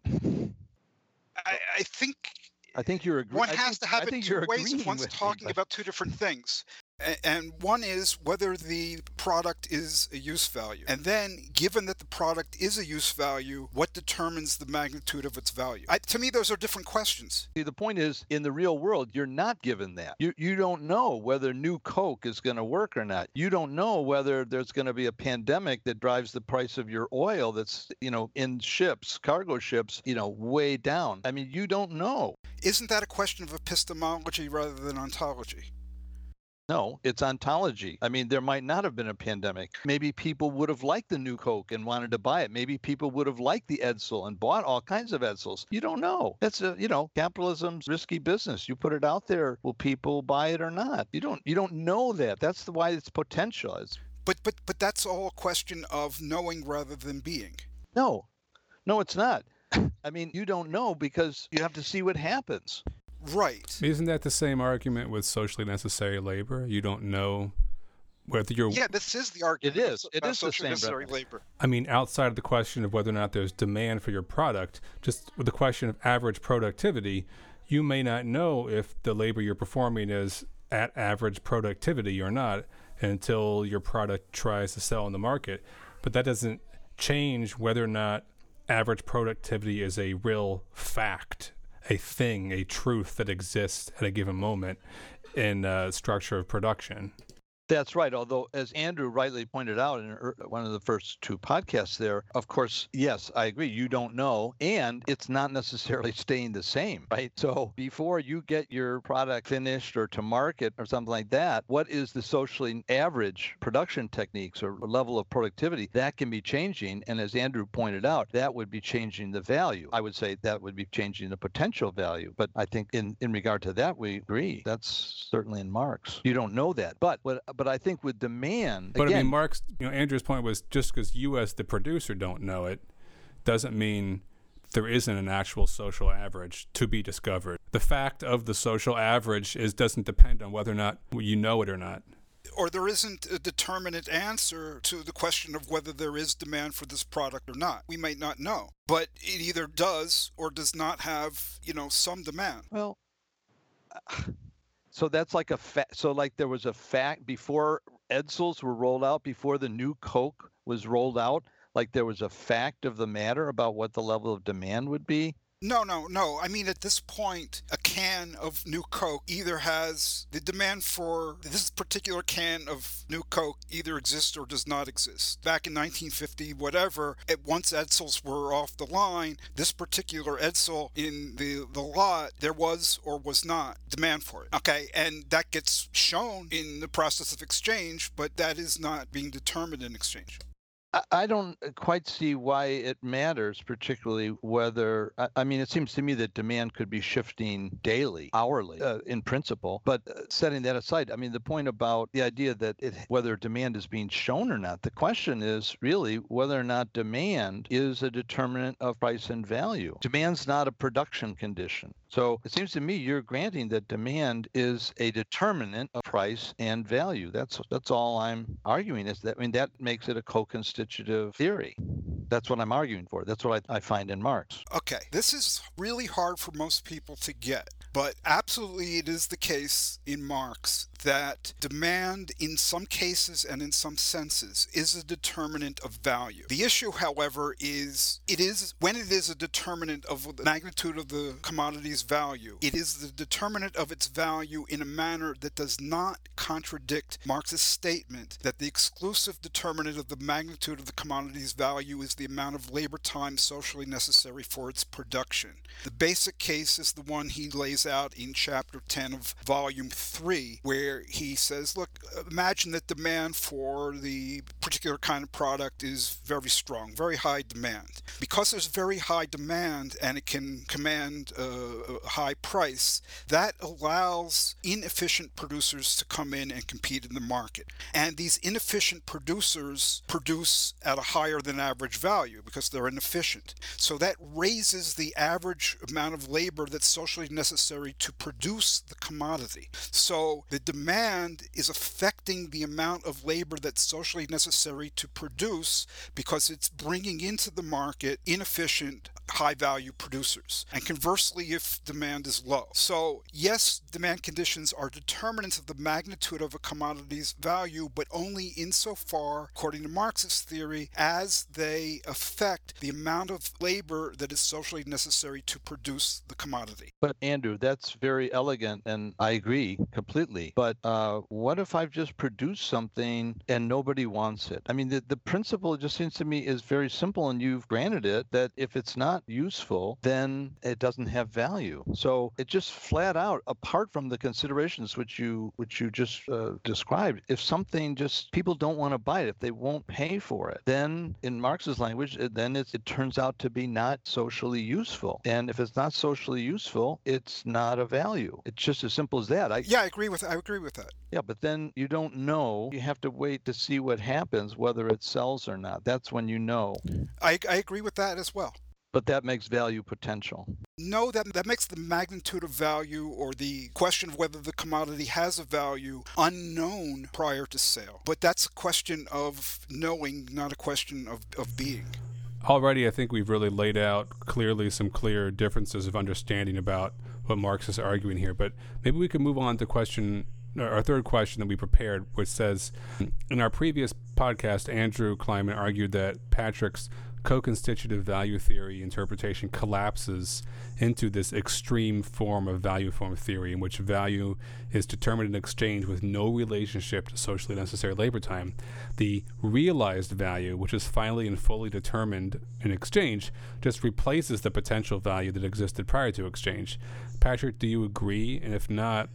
S2: I, I think
S3: I think you're
S2: agreeing. One has to have I it two ways. One's talking me, about two different things and one is whether the product is a use value. And then, given that the product is a use value, what determines the magnitude of its value? I, to me, those are different questions.
S3: See, the point is, in the real world, you're not given that. You, you don't know whether new Coke is going to work or not. You don't know whether there's going to be a pandemic that drives the price of your oil that's, you know, in ships, cargo ships, you know, way down. I mean, you don't know.
S2: Isn't that a question of epistemology rather than ontology?
S3: No, it's ontology. I mean, there might not have been a pandemic. Maybe people would have liked the new Coke and wanted to buy it. Maybe people would have liked the Edsel and bought all kinds of Edsels. You don't know. That's a, you know, capitalism's risky business. You put it out there, will people buy it or not? You don't you don't know that. That's the why it's potential. It's,
S2: but but but that's all a question of knowing rather than being.
S3: No. No, it's not. I mean, you don't know because you have to see what happens.
S2: Right.
S1: Isn't that the same argument with socially necessary labor? You don't know whether you're.
S2: Yeah, this is the argument.
S3: It is. It is
S2: socially necessary labor.
S1: I mean, outside of the question of whether or not there's demand for your product, just with the question of average productivity, you may not know if the labor you're performing is at average productivity or not until your product tries to sell in the market. But that doesn't change whether or not average productivity is a real fact a thing, a truth that exists at a given moment in a structure of production.
S3: That's right. Although, as Andrew rightly pointed out in er, one of the first two podcasts, there, of course, yes, I agree. You don't know, and it's not necessarily staying the same, right? So before you get your product finished or to market or something like that, what is the socially average production techniques or level of productivity? That can be changing, and as Andrew pointed out, that would be changing the value. I would say that would be changing the potential value. But I think in in regard to that, we agree. That's certainly in Marx. You don't know that, but what but I think with demand.
S1: But
S3: again,
S1: I mean, Marx, you know, Andrew's point was just because you, as the producer, don't know it, doesn't mean there isn't an actual social average to be discovered. The fact of the social average is doesn't depend on whether or not you know it or not.
S2: Or there isn't a determinate answer to the question of whether there is demand for this product or not. We might not know, but it either does or does not have, you know, some demand.
S3: Well, so that's like a fact. So like there was a fact before Edsels were rolled out, before the new Coke was rolled out. Like there was a fact of the matter about what the level of demand would be.
S2: No, no, no. I mean, at this point, a can of New Coke either has the demand for this particular can of New Coke either exists or does not exist. Back in 1950, whatever, at once Edsels were off the line, this particular Edsel in the, the lot, there was or was not demand for it. Okay, and that gets shown in the process of exchange, but that is not being determined in exchange.
S3: I don't uh, quite see why it matters, particularly whether, I mean, it seems to me that demand could be shifting daily, hourly, uh, in principle. But uh, setting that aside, I mean, the point about the idea that it, whether demand is being shown or not, the question is really whether or not demand is a determinant of price and value. Demand's not a production condition. So it seems to me you're granting that demand is a determinant of price and value. That's that's all I'm arguing. Is that I mean that makes it a co-constitutive theory. That's what I'm arguing for. That's what I, I find in Marx.
S2: Okay, this is really hard for most people to get, but absolutely it is the case in Marx that demand, in some cases and in some senses, is a determinant of value. The issue, however, is it is when it is a determinant of the magnitude of the commodity's value, it is the determinant of its value in a manner that does not contradict Marx's statement that the exclusive determinant of the magnitude of the commodity's value is the amount of labor time socially necessary for its production. The basic case is the one he lays out in chapter 10 of volume 3, where he says, look, imagine that demand for the particular kind of product is very strong, very high demand. Because there's very high demand and it can command a, a high price, that allows inefficient producers to come in and compete in the market. And these inefficient producers produce at a higher than average value because they're inefficient. So that raises the average amount of labor that's socially necessary to produce the commodity. So the demand is affecting the amount of labor that's socially necessary to produce because it's bringing into the market inefficient high value producers. And conversely, if demand is low. So, yes, demand conditions are determinants of the magnitude of a commodity's value, but only insofar, according to Marxist theory, as they affect the amount of labor that is socially necessary to produce the commodity.
S3: But, Andrew, that's very elegant, and I agree completely. But uh, what if I've just produced something and nobody wants it? I mean, the, the principle, just seems to me, is very simple, and you've granted it that if it's not useful, then it doesn't have value. So it just flat out, apart from the considerations which you which you just uh, described, if something just people don't want to buy it, if they won't pay for it, then in Marx's language, then it turns out to be not socially useful. And if it's not socially useful, it's not a value. It's just as simple as that.
S2: I, yeah, I agree with I agree with that.
S3: Yeah, but then you don't know. You have to wait to see what happens, whether it sells or not. That's when you know.
S2: I, I agree with that as well.
S3: But that makes value potential.
S2: No, that, that makes the magnitude of value or the question of whether the commodity has a value unknown prior to sale. But that's a question of knowing, not a question of, of being.
S1: Already, I think we've really laid out clearly some clear differences of understanding about what Marx is arguing here. But maybe we can move on to question our third question that we prepared, which says, in our previous podcast, Andrew Kliman argued that Patrick's co-constitutive value theory interpretation collapses into this extreme form of value form theory in which value is determined in exchange with no relationship to socially necessary labor time. The realized value, which is finally and fully determined in exchange, just replaces the potential value that existed prior to exchange. Patrick, do you agree? And if not,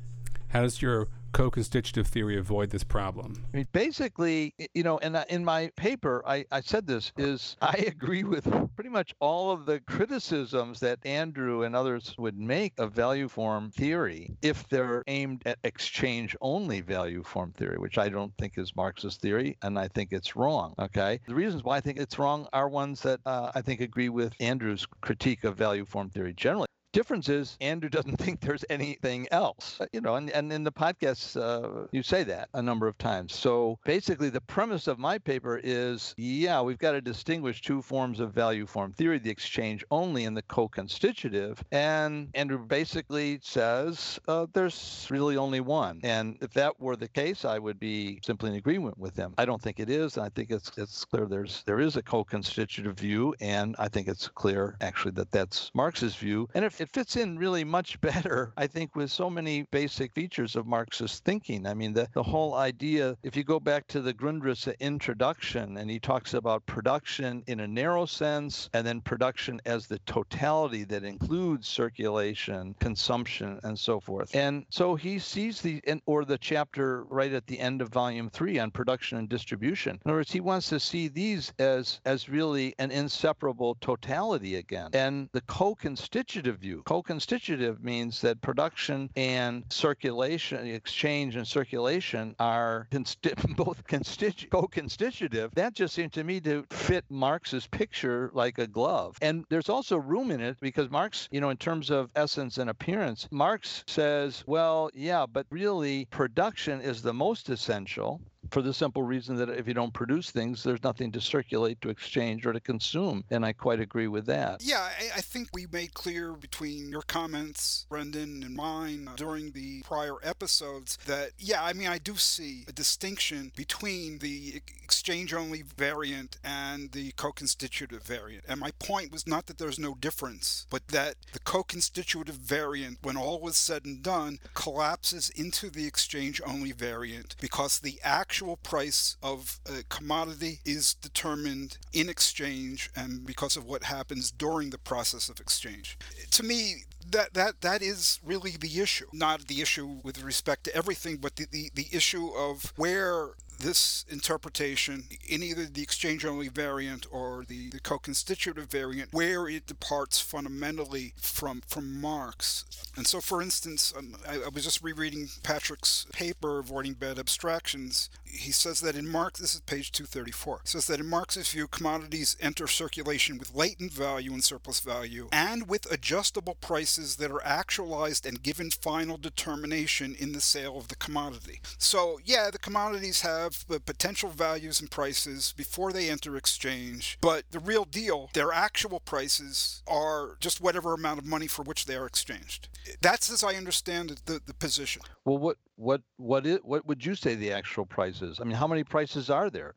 S1: how does your co-constitutive theory avoid this problem?
S3: I mean, basically, you know, and in my paper, I, I said this is I agree with pretty much all of the criticisms that Andrew and others would make of value form theory if they're aimed at exchange only value form theory, which I don't think is Marxist theory, and I think it's wrong. Okay, the reasons why I think it's wrong are ones that uh, I think agree with Andrew's critique of value form theory generally difference is Andrew doesn't think there's anything else. Uh, you know, and, and in the podcast, uh, you say that a number of times. So basically, the premise of my paper is yeah, we've got to distinguish two forms of value form theory the exchange only and the co constitutive. And Andrew basically says uh, there's really only one. And if that were the case, I would be simply in agreement with him. I don't think it is. I think it's, it's clear there's there is a co constitutive view. And I think it's clear, actually, that that's Marx's view. And if it fits in really much better, I think, with so many basic features of Marxist thinking. I mean, the, the whole idea, if you go back to the Grundrisse introduction, and he talks about production in a narrow sense, and then production as the totality that includes circulation, consumption, and so forth. And so he sees the, or the chapter right at the end of volume three on production and distribution. In other words, he wants to see these as, as really an inseparable totality again. And the co constitutive view, co-constitutive means that production and circulation, exchange and circulation are consti- both constitu- co-constitutive. That just seemed to me to fit Marx's picture like a glove. And there's also room in it because Marx, you know, in terms of essence and appearance, Marx says, well, yeah, but really production is the most essential for the simple reason that if you don't produce things, there's nothing to circulate, to exchange, or to consume. And I quite agree with that.
S2: Yeah, I, I think we made clear between your comments, Brendan, and mine during the prior episodes that, yeah, I mean, I do see a distinction between the exchange only variant and the co constitutive variant. And my point was not that there's no difference, but that the co constitutive variant, when all was said and done, collapses into the exchange only variant because the actual actual price of a commodity is determined in exchange and because of what happens during the process of exchange. To me, that that that is really the issue not the issue with respect to everything but the, the, the issue of where this interpretation in either the exchange only variant or the, the co-constitutive variant where it departs fundamentally from from Marx. And so for instance, um, I, I was just rereading Patrick's paper Avoiding Bad Abstractions. He says that in Marx, this is page 234, says that in Marx's view, commodities enter circulation with latent value and surplus value and with adjustable prices that are actualized and given final determination in the sale of the commodity. So yeah, the commodities have have potential values and prices before they enter exchange, but the real deal, their actual prices are just whatever amount of money for which they are exchanged. That's as I understand the, the position.
S3: Well, what what what is what would you say the actual price is? I mean, how many prices are there?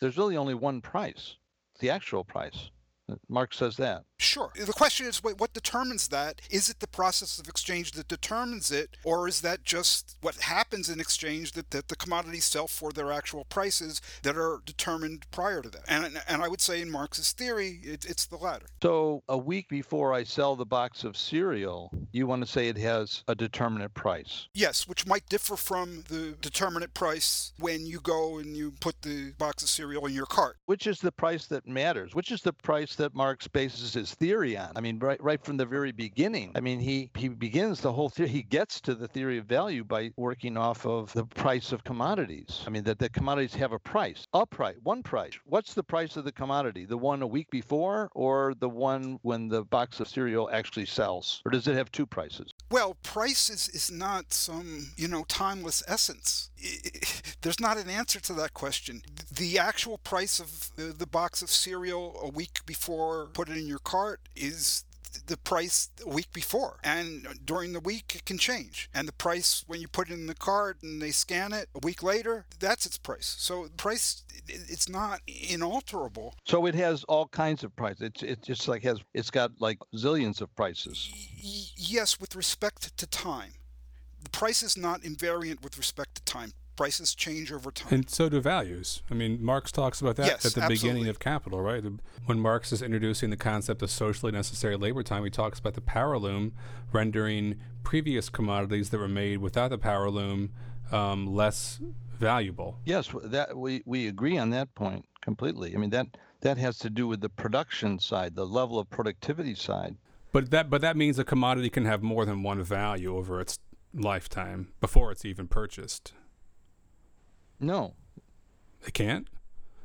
S3: There's really only one price, the actual price. Marx says that.
S2: Sure. The question is what determines that? Is it the process of exchange that determines it, or is that just what happens in exchange that, that the commodities sell for their actual prices that are determined prior to that? And, and I would say in Marx's theory, it, it's the latter.
S3: So a week before I sell the box of cereal, you want to say it has a determinate price?
S2: Yes, which might differ from the determinate price when you go and you put the box of cereal in your cart.
S3: Which is the price that matters? Which is the price that Marx bases his theory on. I mean, right right from the very beginning. I mean, he he begins the whole theory. He gets to the theory of value by working off of the price of commodities. I mean, that the commodities have a price, a price, one price. What's the price of the commodity? The one a week before, or the one when the box of cereal actually sells, or does it have two prices?
S2: Well, price is, is not some, you know, timeless essence. there's not an answer to that question. The actual price of the, the box of cereal a week before put it in your cart is the price a week before. And during the week, it can change. And the price, when you put it in the card and they scan it a week later, that's its price. So the price, it's not inalterable.
S3: So it has all kinds of prices. It's, it just like has, it's got like zillions of prices.
S2: Y- yes, with respect to time. The price is not invariant with respect to time prices change over time.
S1: And so do values. I mean, Marx talks about that
S2: yes,
S1: at the
S2: absolutely.
S1: beginning of Capital, right? When Marx is introducing the concept of socially necessary labor time, he talks about the power loom rendering previous commodities that were made without the power loom um, less valuable.
S3: Yes, that we, we agree on that point completely. I mean that that has to do with the production side, the level of productivity side.
S1: But that but that means a commodity can have more than one value over its lifetime before it's even purchased.
S3: No.
S1: They can't.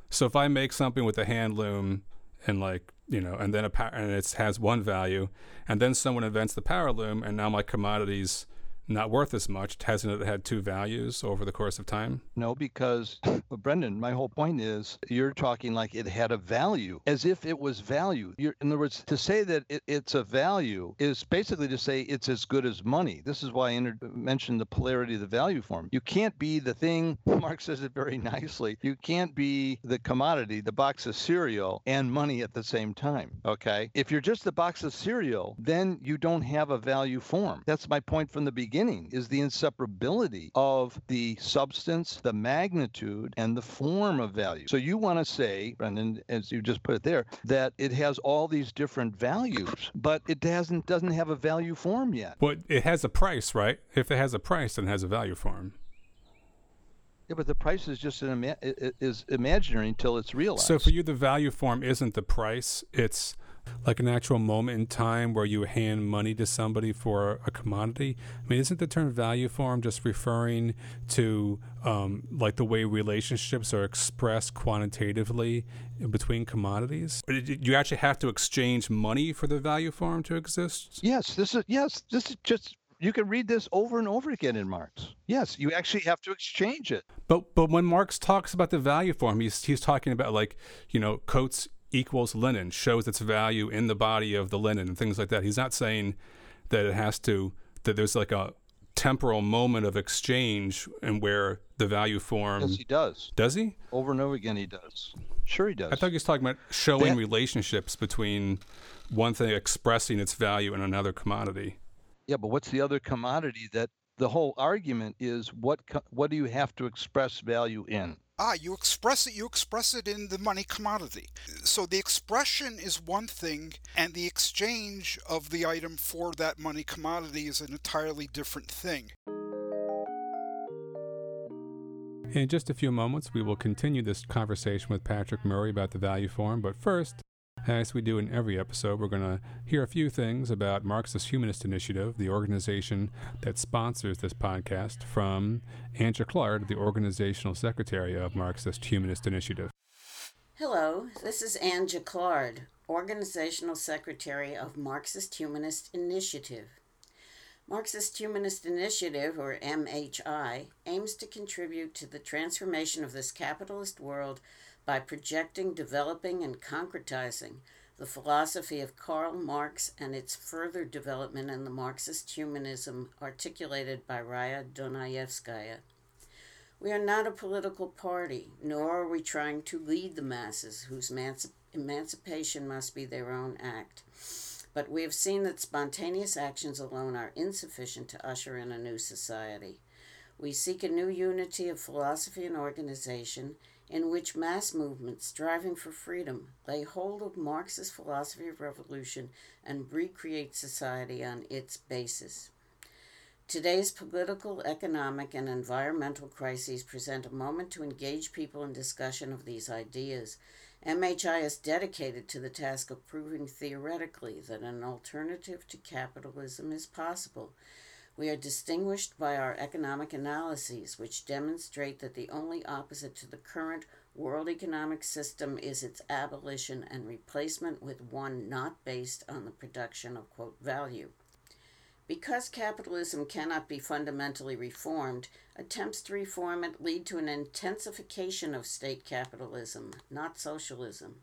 S1: So if I make something with a hand loom and like you know, and then a power, and it has one value, and then someone invents the power loom, and now my commodities not worth as much. Hasn't it had two values over the course of time?
S3: No, because, Brendan, my whole point is you're talking like it had a value, as if it was value. You're, in other words, to say that it, it's a value is basically to say it's as good as money. This is why I inter- mentioned the polarity of the value form. You can't be the thing, Marx says it very nicely, you can't be the commodity, the box of cereal, and money at the same time. Okay? If you're just the box of cereal, then you don't have a value form. That's my point from the beginning beginning is the inseparability of the substance, the magnitude, and the form of value. So you want to say, Brendan, as you just put it there, that it has all these different values, but it hasn't doesn't have a value form yet.
S1: But it has a price, right? If it has a price, then it has a value form.
S3: Yeah, but the price is just an ima- is imaginary until it's realized.
S1: So for you, the value form isn't the price; it's like an actual moment in time where you hand money to somebody for a commodity? I mean, isn't the term value form just referring to um, like the way relationships are expressed quantitatively between commodities? You actually have to exchange money for the value form to exist?
S3: Yes, this is yes, this is just you can read this over and over again in Marx. Yes, you actually have to exchange it.
S1: But but when Marx talks about the value form, he's he's talking about like you know coats equals linen, shows its value in the body of the linen and things like that. He's not saying that it has to, that there's like a temporal moment of exchange and where the value form.
S3: Yes, he does.
S1: Does he?
S3: Over and over again, he does. Sure, he does.
S1: I thought he was talking about showing that, relationships between one thing expressing its value in another commodity.
S3: Yeah, but what's the other commodity that the whole argument is what what do you have to express value in?
S2: Ah, you express it, you express it in the money commodity. So the expression is one thing, and the exchange of the item for that money commodity is an entirely different thing.
S1: In just a few moments, we will continue this conversation with Patrick Murray about the value form, but first, as we do in every episode, we're going to hear a few things about Marxist Humanist Initiative, the organization that sponsors this podcast, from Anne Jaclard, the organizational secretary of Marxist Humanist Initiative.
S4: Hello, this is Anne Jaclard, organizational secretary of Marxist Humanist Initiative. Marxist Humanist Initiative, or MHI, aims to contribute to the transformation of this capitalist world by projecting, developing, and concretizing the philosophy of Karl Marx and its further development in the Marxist humanism articulated by Raya Dunayevskaya. We are not a political party, nor are we trying to lead the masses whose emancipation must be their own act. But we have seen that spontaneous actions alone are insufficient to usher in a new society. We seek a new unity of philosophy and organization in which mass movements striving for freedom lay hold of Marxist philosophy of revolution and recreate society on its basis. Today's political, economic, and environmental crises present a moment to engage people in discussion of these ideas. MHI is dedicated to the task of proving theoretically that an alternative to capitalism is possible we are distinguished by our economic analyses, which demonstrate that the only opposite to the current world economic system is its abolition and replacement with one not based on the production of, quote, value. Because capitalism cannot be fundamentally reformed, attempts to reform it lead to an intensification of state capitalism, not socialism.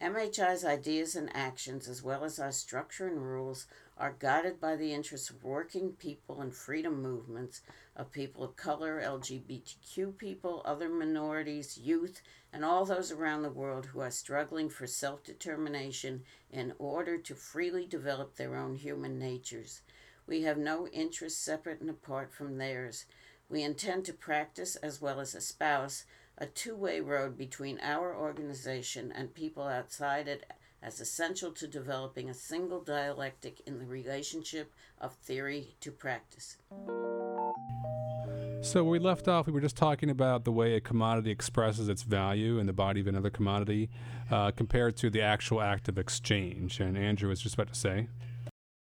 S4: MHI's ideas and actions, as well as our structure and rules, are guided by the interests of working people and freedom movements of people of color, LGBTQ people, other minorities, youth, and all those around the world who are struggling for self determination in order to freely develop their own human natures. We have no interests separate and apart from theirs. We intend to practice as well as espouse a two way road between our organization and people outside it as essential to developing a single dialectic in the relationship of theory to practice.
S1: So, we left off, we were just talking about the way a commodity expresses its value in the body of another commodity uh, compared to the actual act of exchange. And Andrew was just about to say.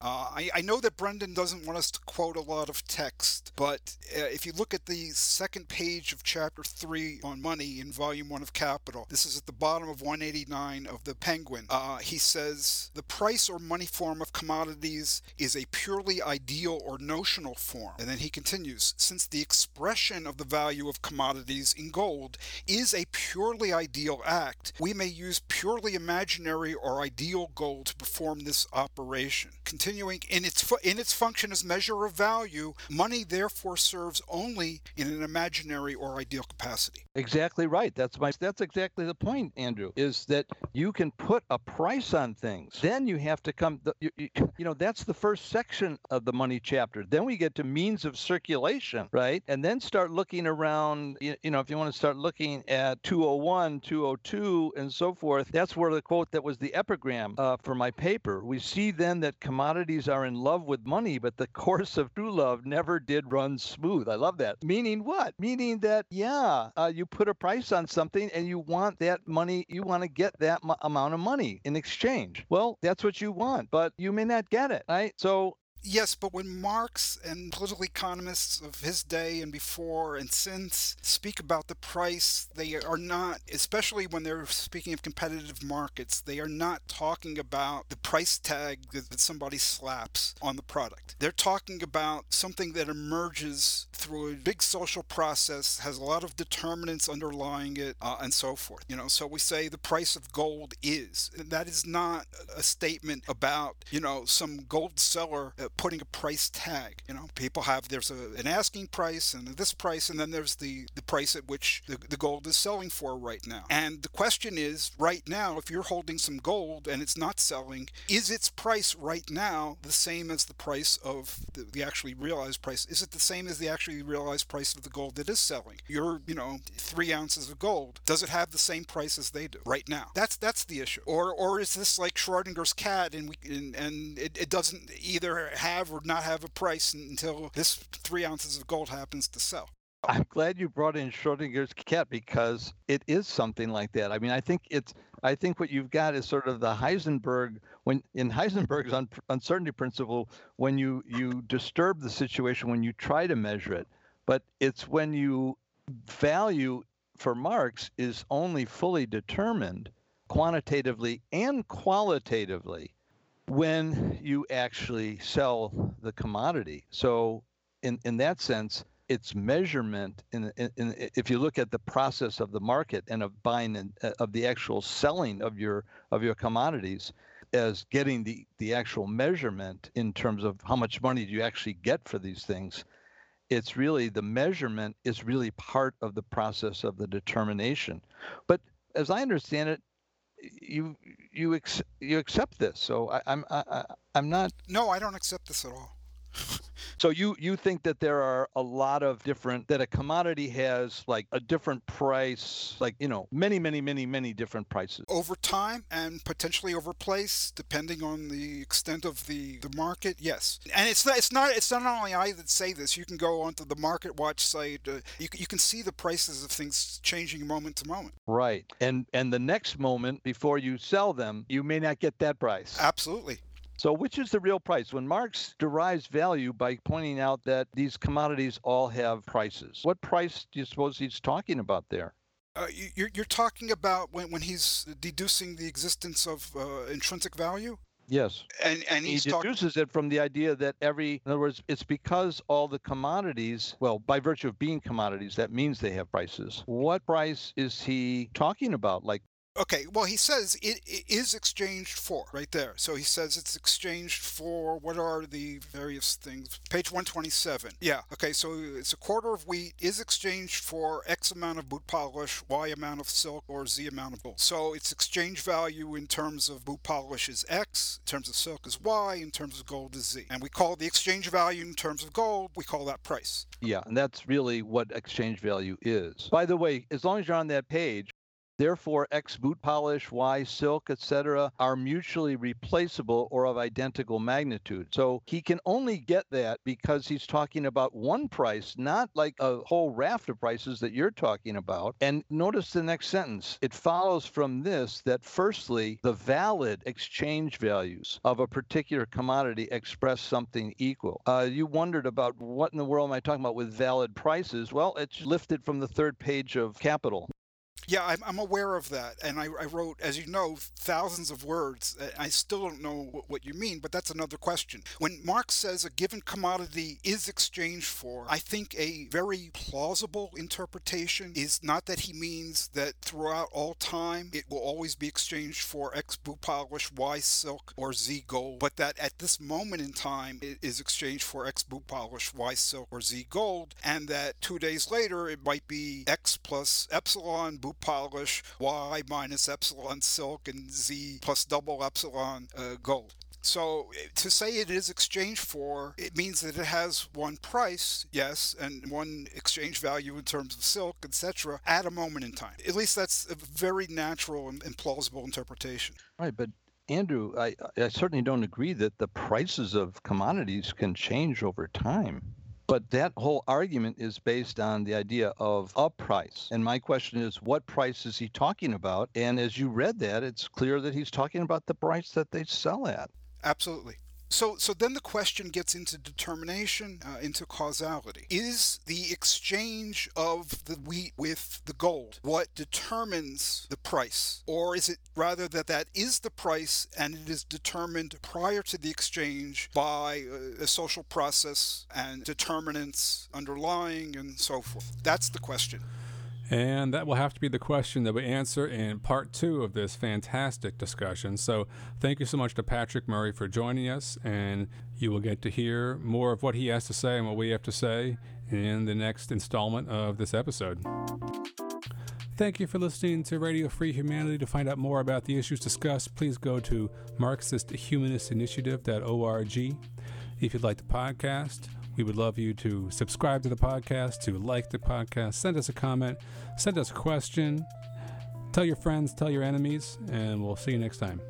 S2: Uh, I, I, know that Brendan doesn't want us to quote a lot of text, but uh, if you look at the second page of chapter 3 on money in volume 1 of Capital, this is at the bottom of 189 of the Penguin. Uh, he says the price or money form of commodities is a purely ideal or notional form. And then he continues since the expression of the value of commodities in gold is a purely ideal act, we may use purely imaginary or ideal gold to perform this operation. Continue continuing in its fu- in its function as measure of value, money therefore serves only in an imaginary or ideal capacity.
S3: Exactly right. That's my that's exactly the point, Andrew. Is that you can put a price on things. Then you have to come. The, you, you, you know that's the first section of the money chapter. Then we get to means of circulation, right? And then start looking around. You, you know, if you want to start looking at 201, 202, and so forth, that's where the quote that was the epigram uh, for my paper. We see then that commodity commodities are in love with money, but the course of true love never did run smooth. I love that. Meaning what? Meaning that, yeah, uh, you put a price on something and you want that money, you want to get that m- amount of money in exchange. Well, that's what you want, but you may not get it, right? So
S2: Yes, but when Marx and political economists of his day and before and since speak about the price, they are not, especially when they're speaking of competitive markets, they are not talking about the price tag that, somebody slaps on the product. They're talking about something that emerges through a big social process, has a lot of determinants underlying it, uh, and so forth. You know, so we say the price of gold is. And that is not a statement about, you know, some gold seller. Putting a price tag. You know, people have there's a, an asking price and this price, and then there's the the price at which the, the gold is selling for right now. And the question is, right now, if you're holding some gold and it's not selling, is its price right now the same as the price of the, the actually realized price? Is it the same as the actually realized price of the gold that is selling? Your, you know, three ounces of gold. Does it have the same price as they do right now? That's that's the issue. Or or is this like Schrodinger's cat and we and, and it, it doesn't either have or not have a price until this three ounces of gold happens to sell.
S3: I'm glad you brought in Schrodinger's cat because it is something like that. I mean, I think it's I think what you've got is sort of the Heisenberg when in Heisenberg's un, uncertainty principle when you you disturb the situation when you try to measure it, but it's when you value for Marx is only fully determined quantitatively and qualitatively when you actually sell the commodity. So, in, in that sense, it's measurement. In, in, in, if you look at the process of the market and of buying and uh, of the actual selling of your of your commodities, as getting the the actual measurement in terms of how much money do you actually get for these things. It's really the measurement is really part of the process of the determination. But as I understand it, you you ex- you accept this. So I, I'm I, I'm not.
S2: No, I don't accept this at all.
S3: So you you think that there are a lot of different that a commodity has like a different price, like you know many many many many different prices
S2: over time and potentially over place, depending on the extent of the the market. Yes, and it's not it's not it's not only I that say this. You can go onto the Market Watch site. Uh, you you can see the prices of things changing moment to moment.
S3: Right, and and the next moment before you sell them, you may not get that price.
S2: Absolutely.
S3: So, which is the real price? When Marx derives value by pointing out that these commodities all have prices, what price do you suppose he's talking about there?
S2: Uh, you're, you're talking about when, when he's deducing the existence of uh, intrinsic value?
S3: Yes.
S2: And and
S3: he
S2: talk-
S3: deduces it from the idea that every, in other words, it's because all the commodities, well, by virtue of being commodities, that means they have prices. What price is he talking about? Like
S2: Okay, well, he says it, it is exchanged for right there. So he says it's exchanged for what are the various things? Page 127. Yeah, okay, so it's a quarter of wheat is exchanged for X amount of boot polish, Y amount of silk, or Z amount of gold. So its exchange value in terms of boot polish is X, in terms of silk is Y, in terms of gold is Z. And we call the exchange value in terms of gold, we call that price.
S3: Yeah, and that's really what exchange value is. By the way, as long as you're on that page, Therefore, X boot polish, Y silk, etc., are mutually replaceable or of identical magnitude. So he can only get that because he's talking about one price, not like a whole raft of prices that you're talking about. And notice the next sentence. It follows from this that, firstly, the valid exchange values of a particular commodity express something equal. Uh, you wondered about what in the world am I talking about with valid prices? Well, it's lifted from the third page of Capital.
S2: Yeah, I'm, I'm aware of that. And I, I, wrote, as you know, thousands of words. I still don't know what, you mean, but that's another question. When Marx says a given commodity is exchanged for, I think a very plausible interpretation is not that he means that throughout all time it will always be exchanged for X boot polish, Y silk, or Z gold, but that at this moment in time it is exchanged for X boot polish, Y silk, or Z gold, and that two days later it might be X plus epsilon boot polish, Y minus epsilon silk, and Z plus double epsilon uh, gold. So to say it is exchanged for, it means that it has one price, yes, and one exchange value in terms of silk, etc., at a moment in time. At least that's a very natural and, plausible interpretation.
S3: Right, but Andrew, I, I certainly don't agree that the prices of commodities can change over time. But that whole argument is based on the idea of a price. And my question is, what price is he talking about? And as you read that, it's clear that he's talking about the price that they sell at.
S2: Absolutely. So, so then the question gets into determination, uh, into causality. Is the exchange of the wheat with the gold what determines the price? Or is it rather that that is the price and it is determined prior to the exchange by a, a social process and determinants underlying and so forth? That's the question.
S1: And that will have to be the question that we answer in part two of this fantastic discussion. So, thank you so much to Patrick Murray for joining us, and you will get to hear more of what he has to say and what we have to say in the next installment of this episode. Thank you for listening to Radio Free Humanity. To find out more about the issues discussed, please go to MarxistHumanistInitiative.org. If you'd like the podcast, we would love you to subscribe to the podcast, to like the podcast, send us a comment, send us a question, tell your friends, tell your enemies, and we'll see you next time.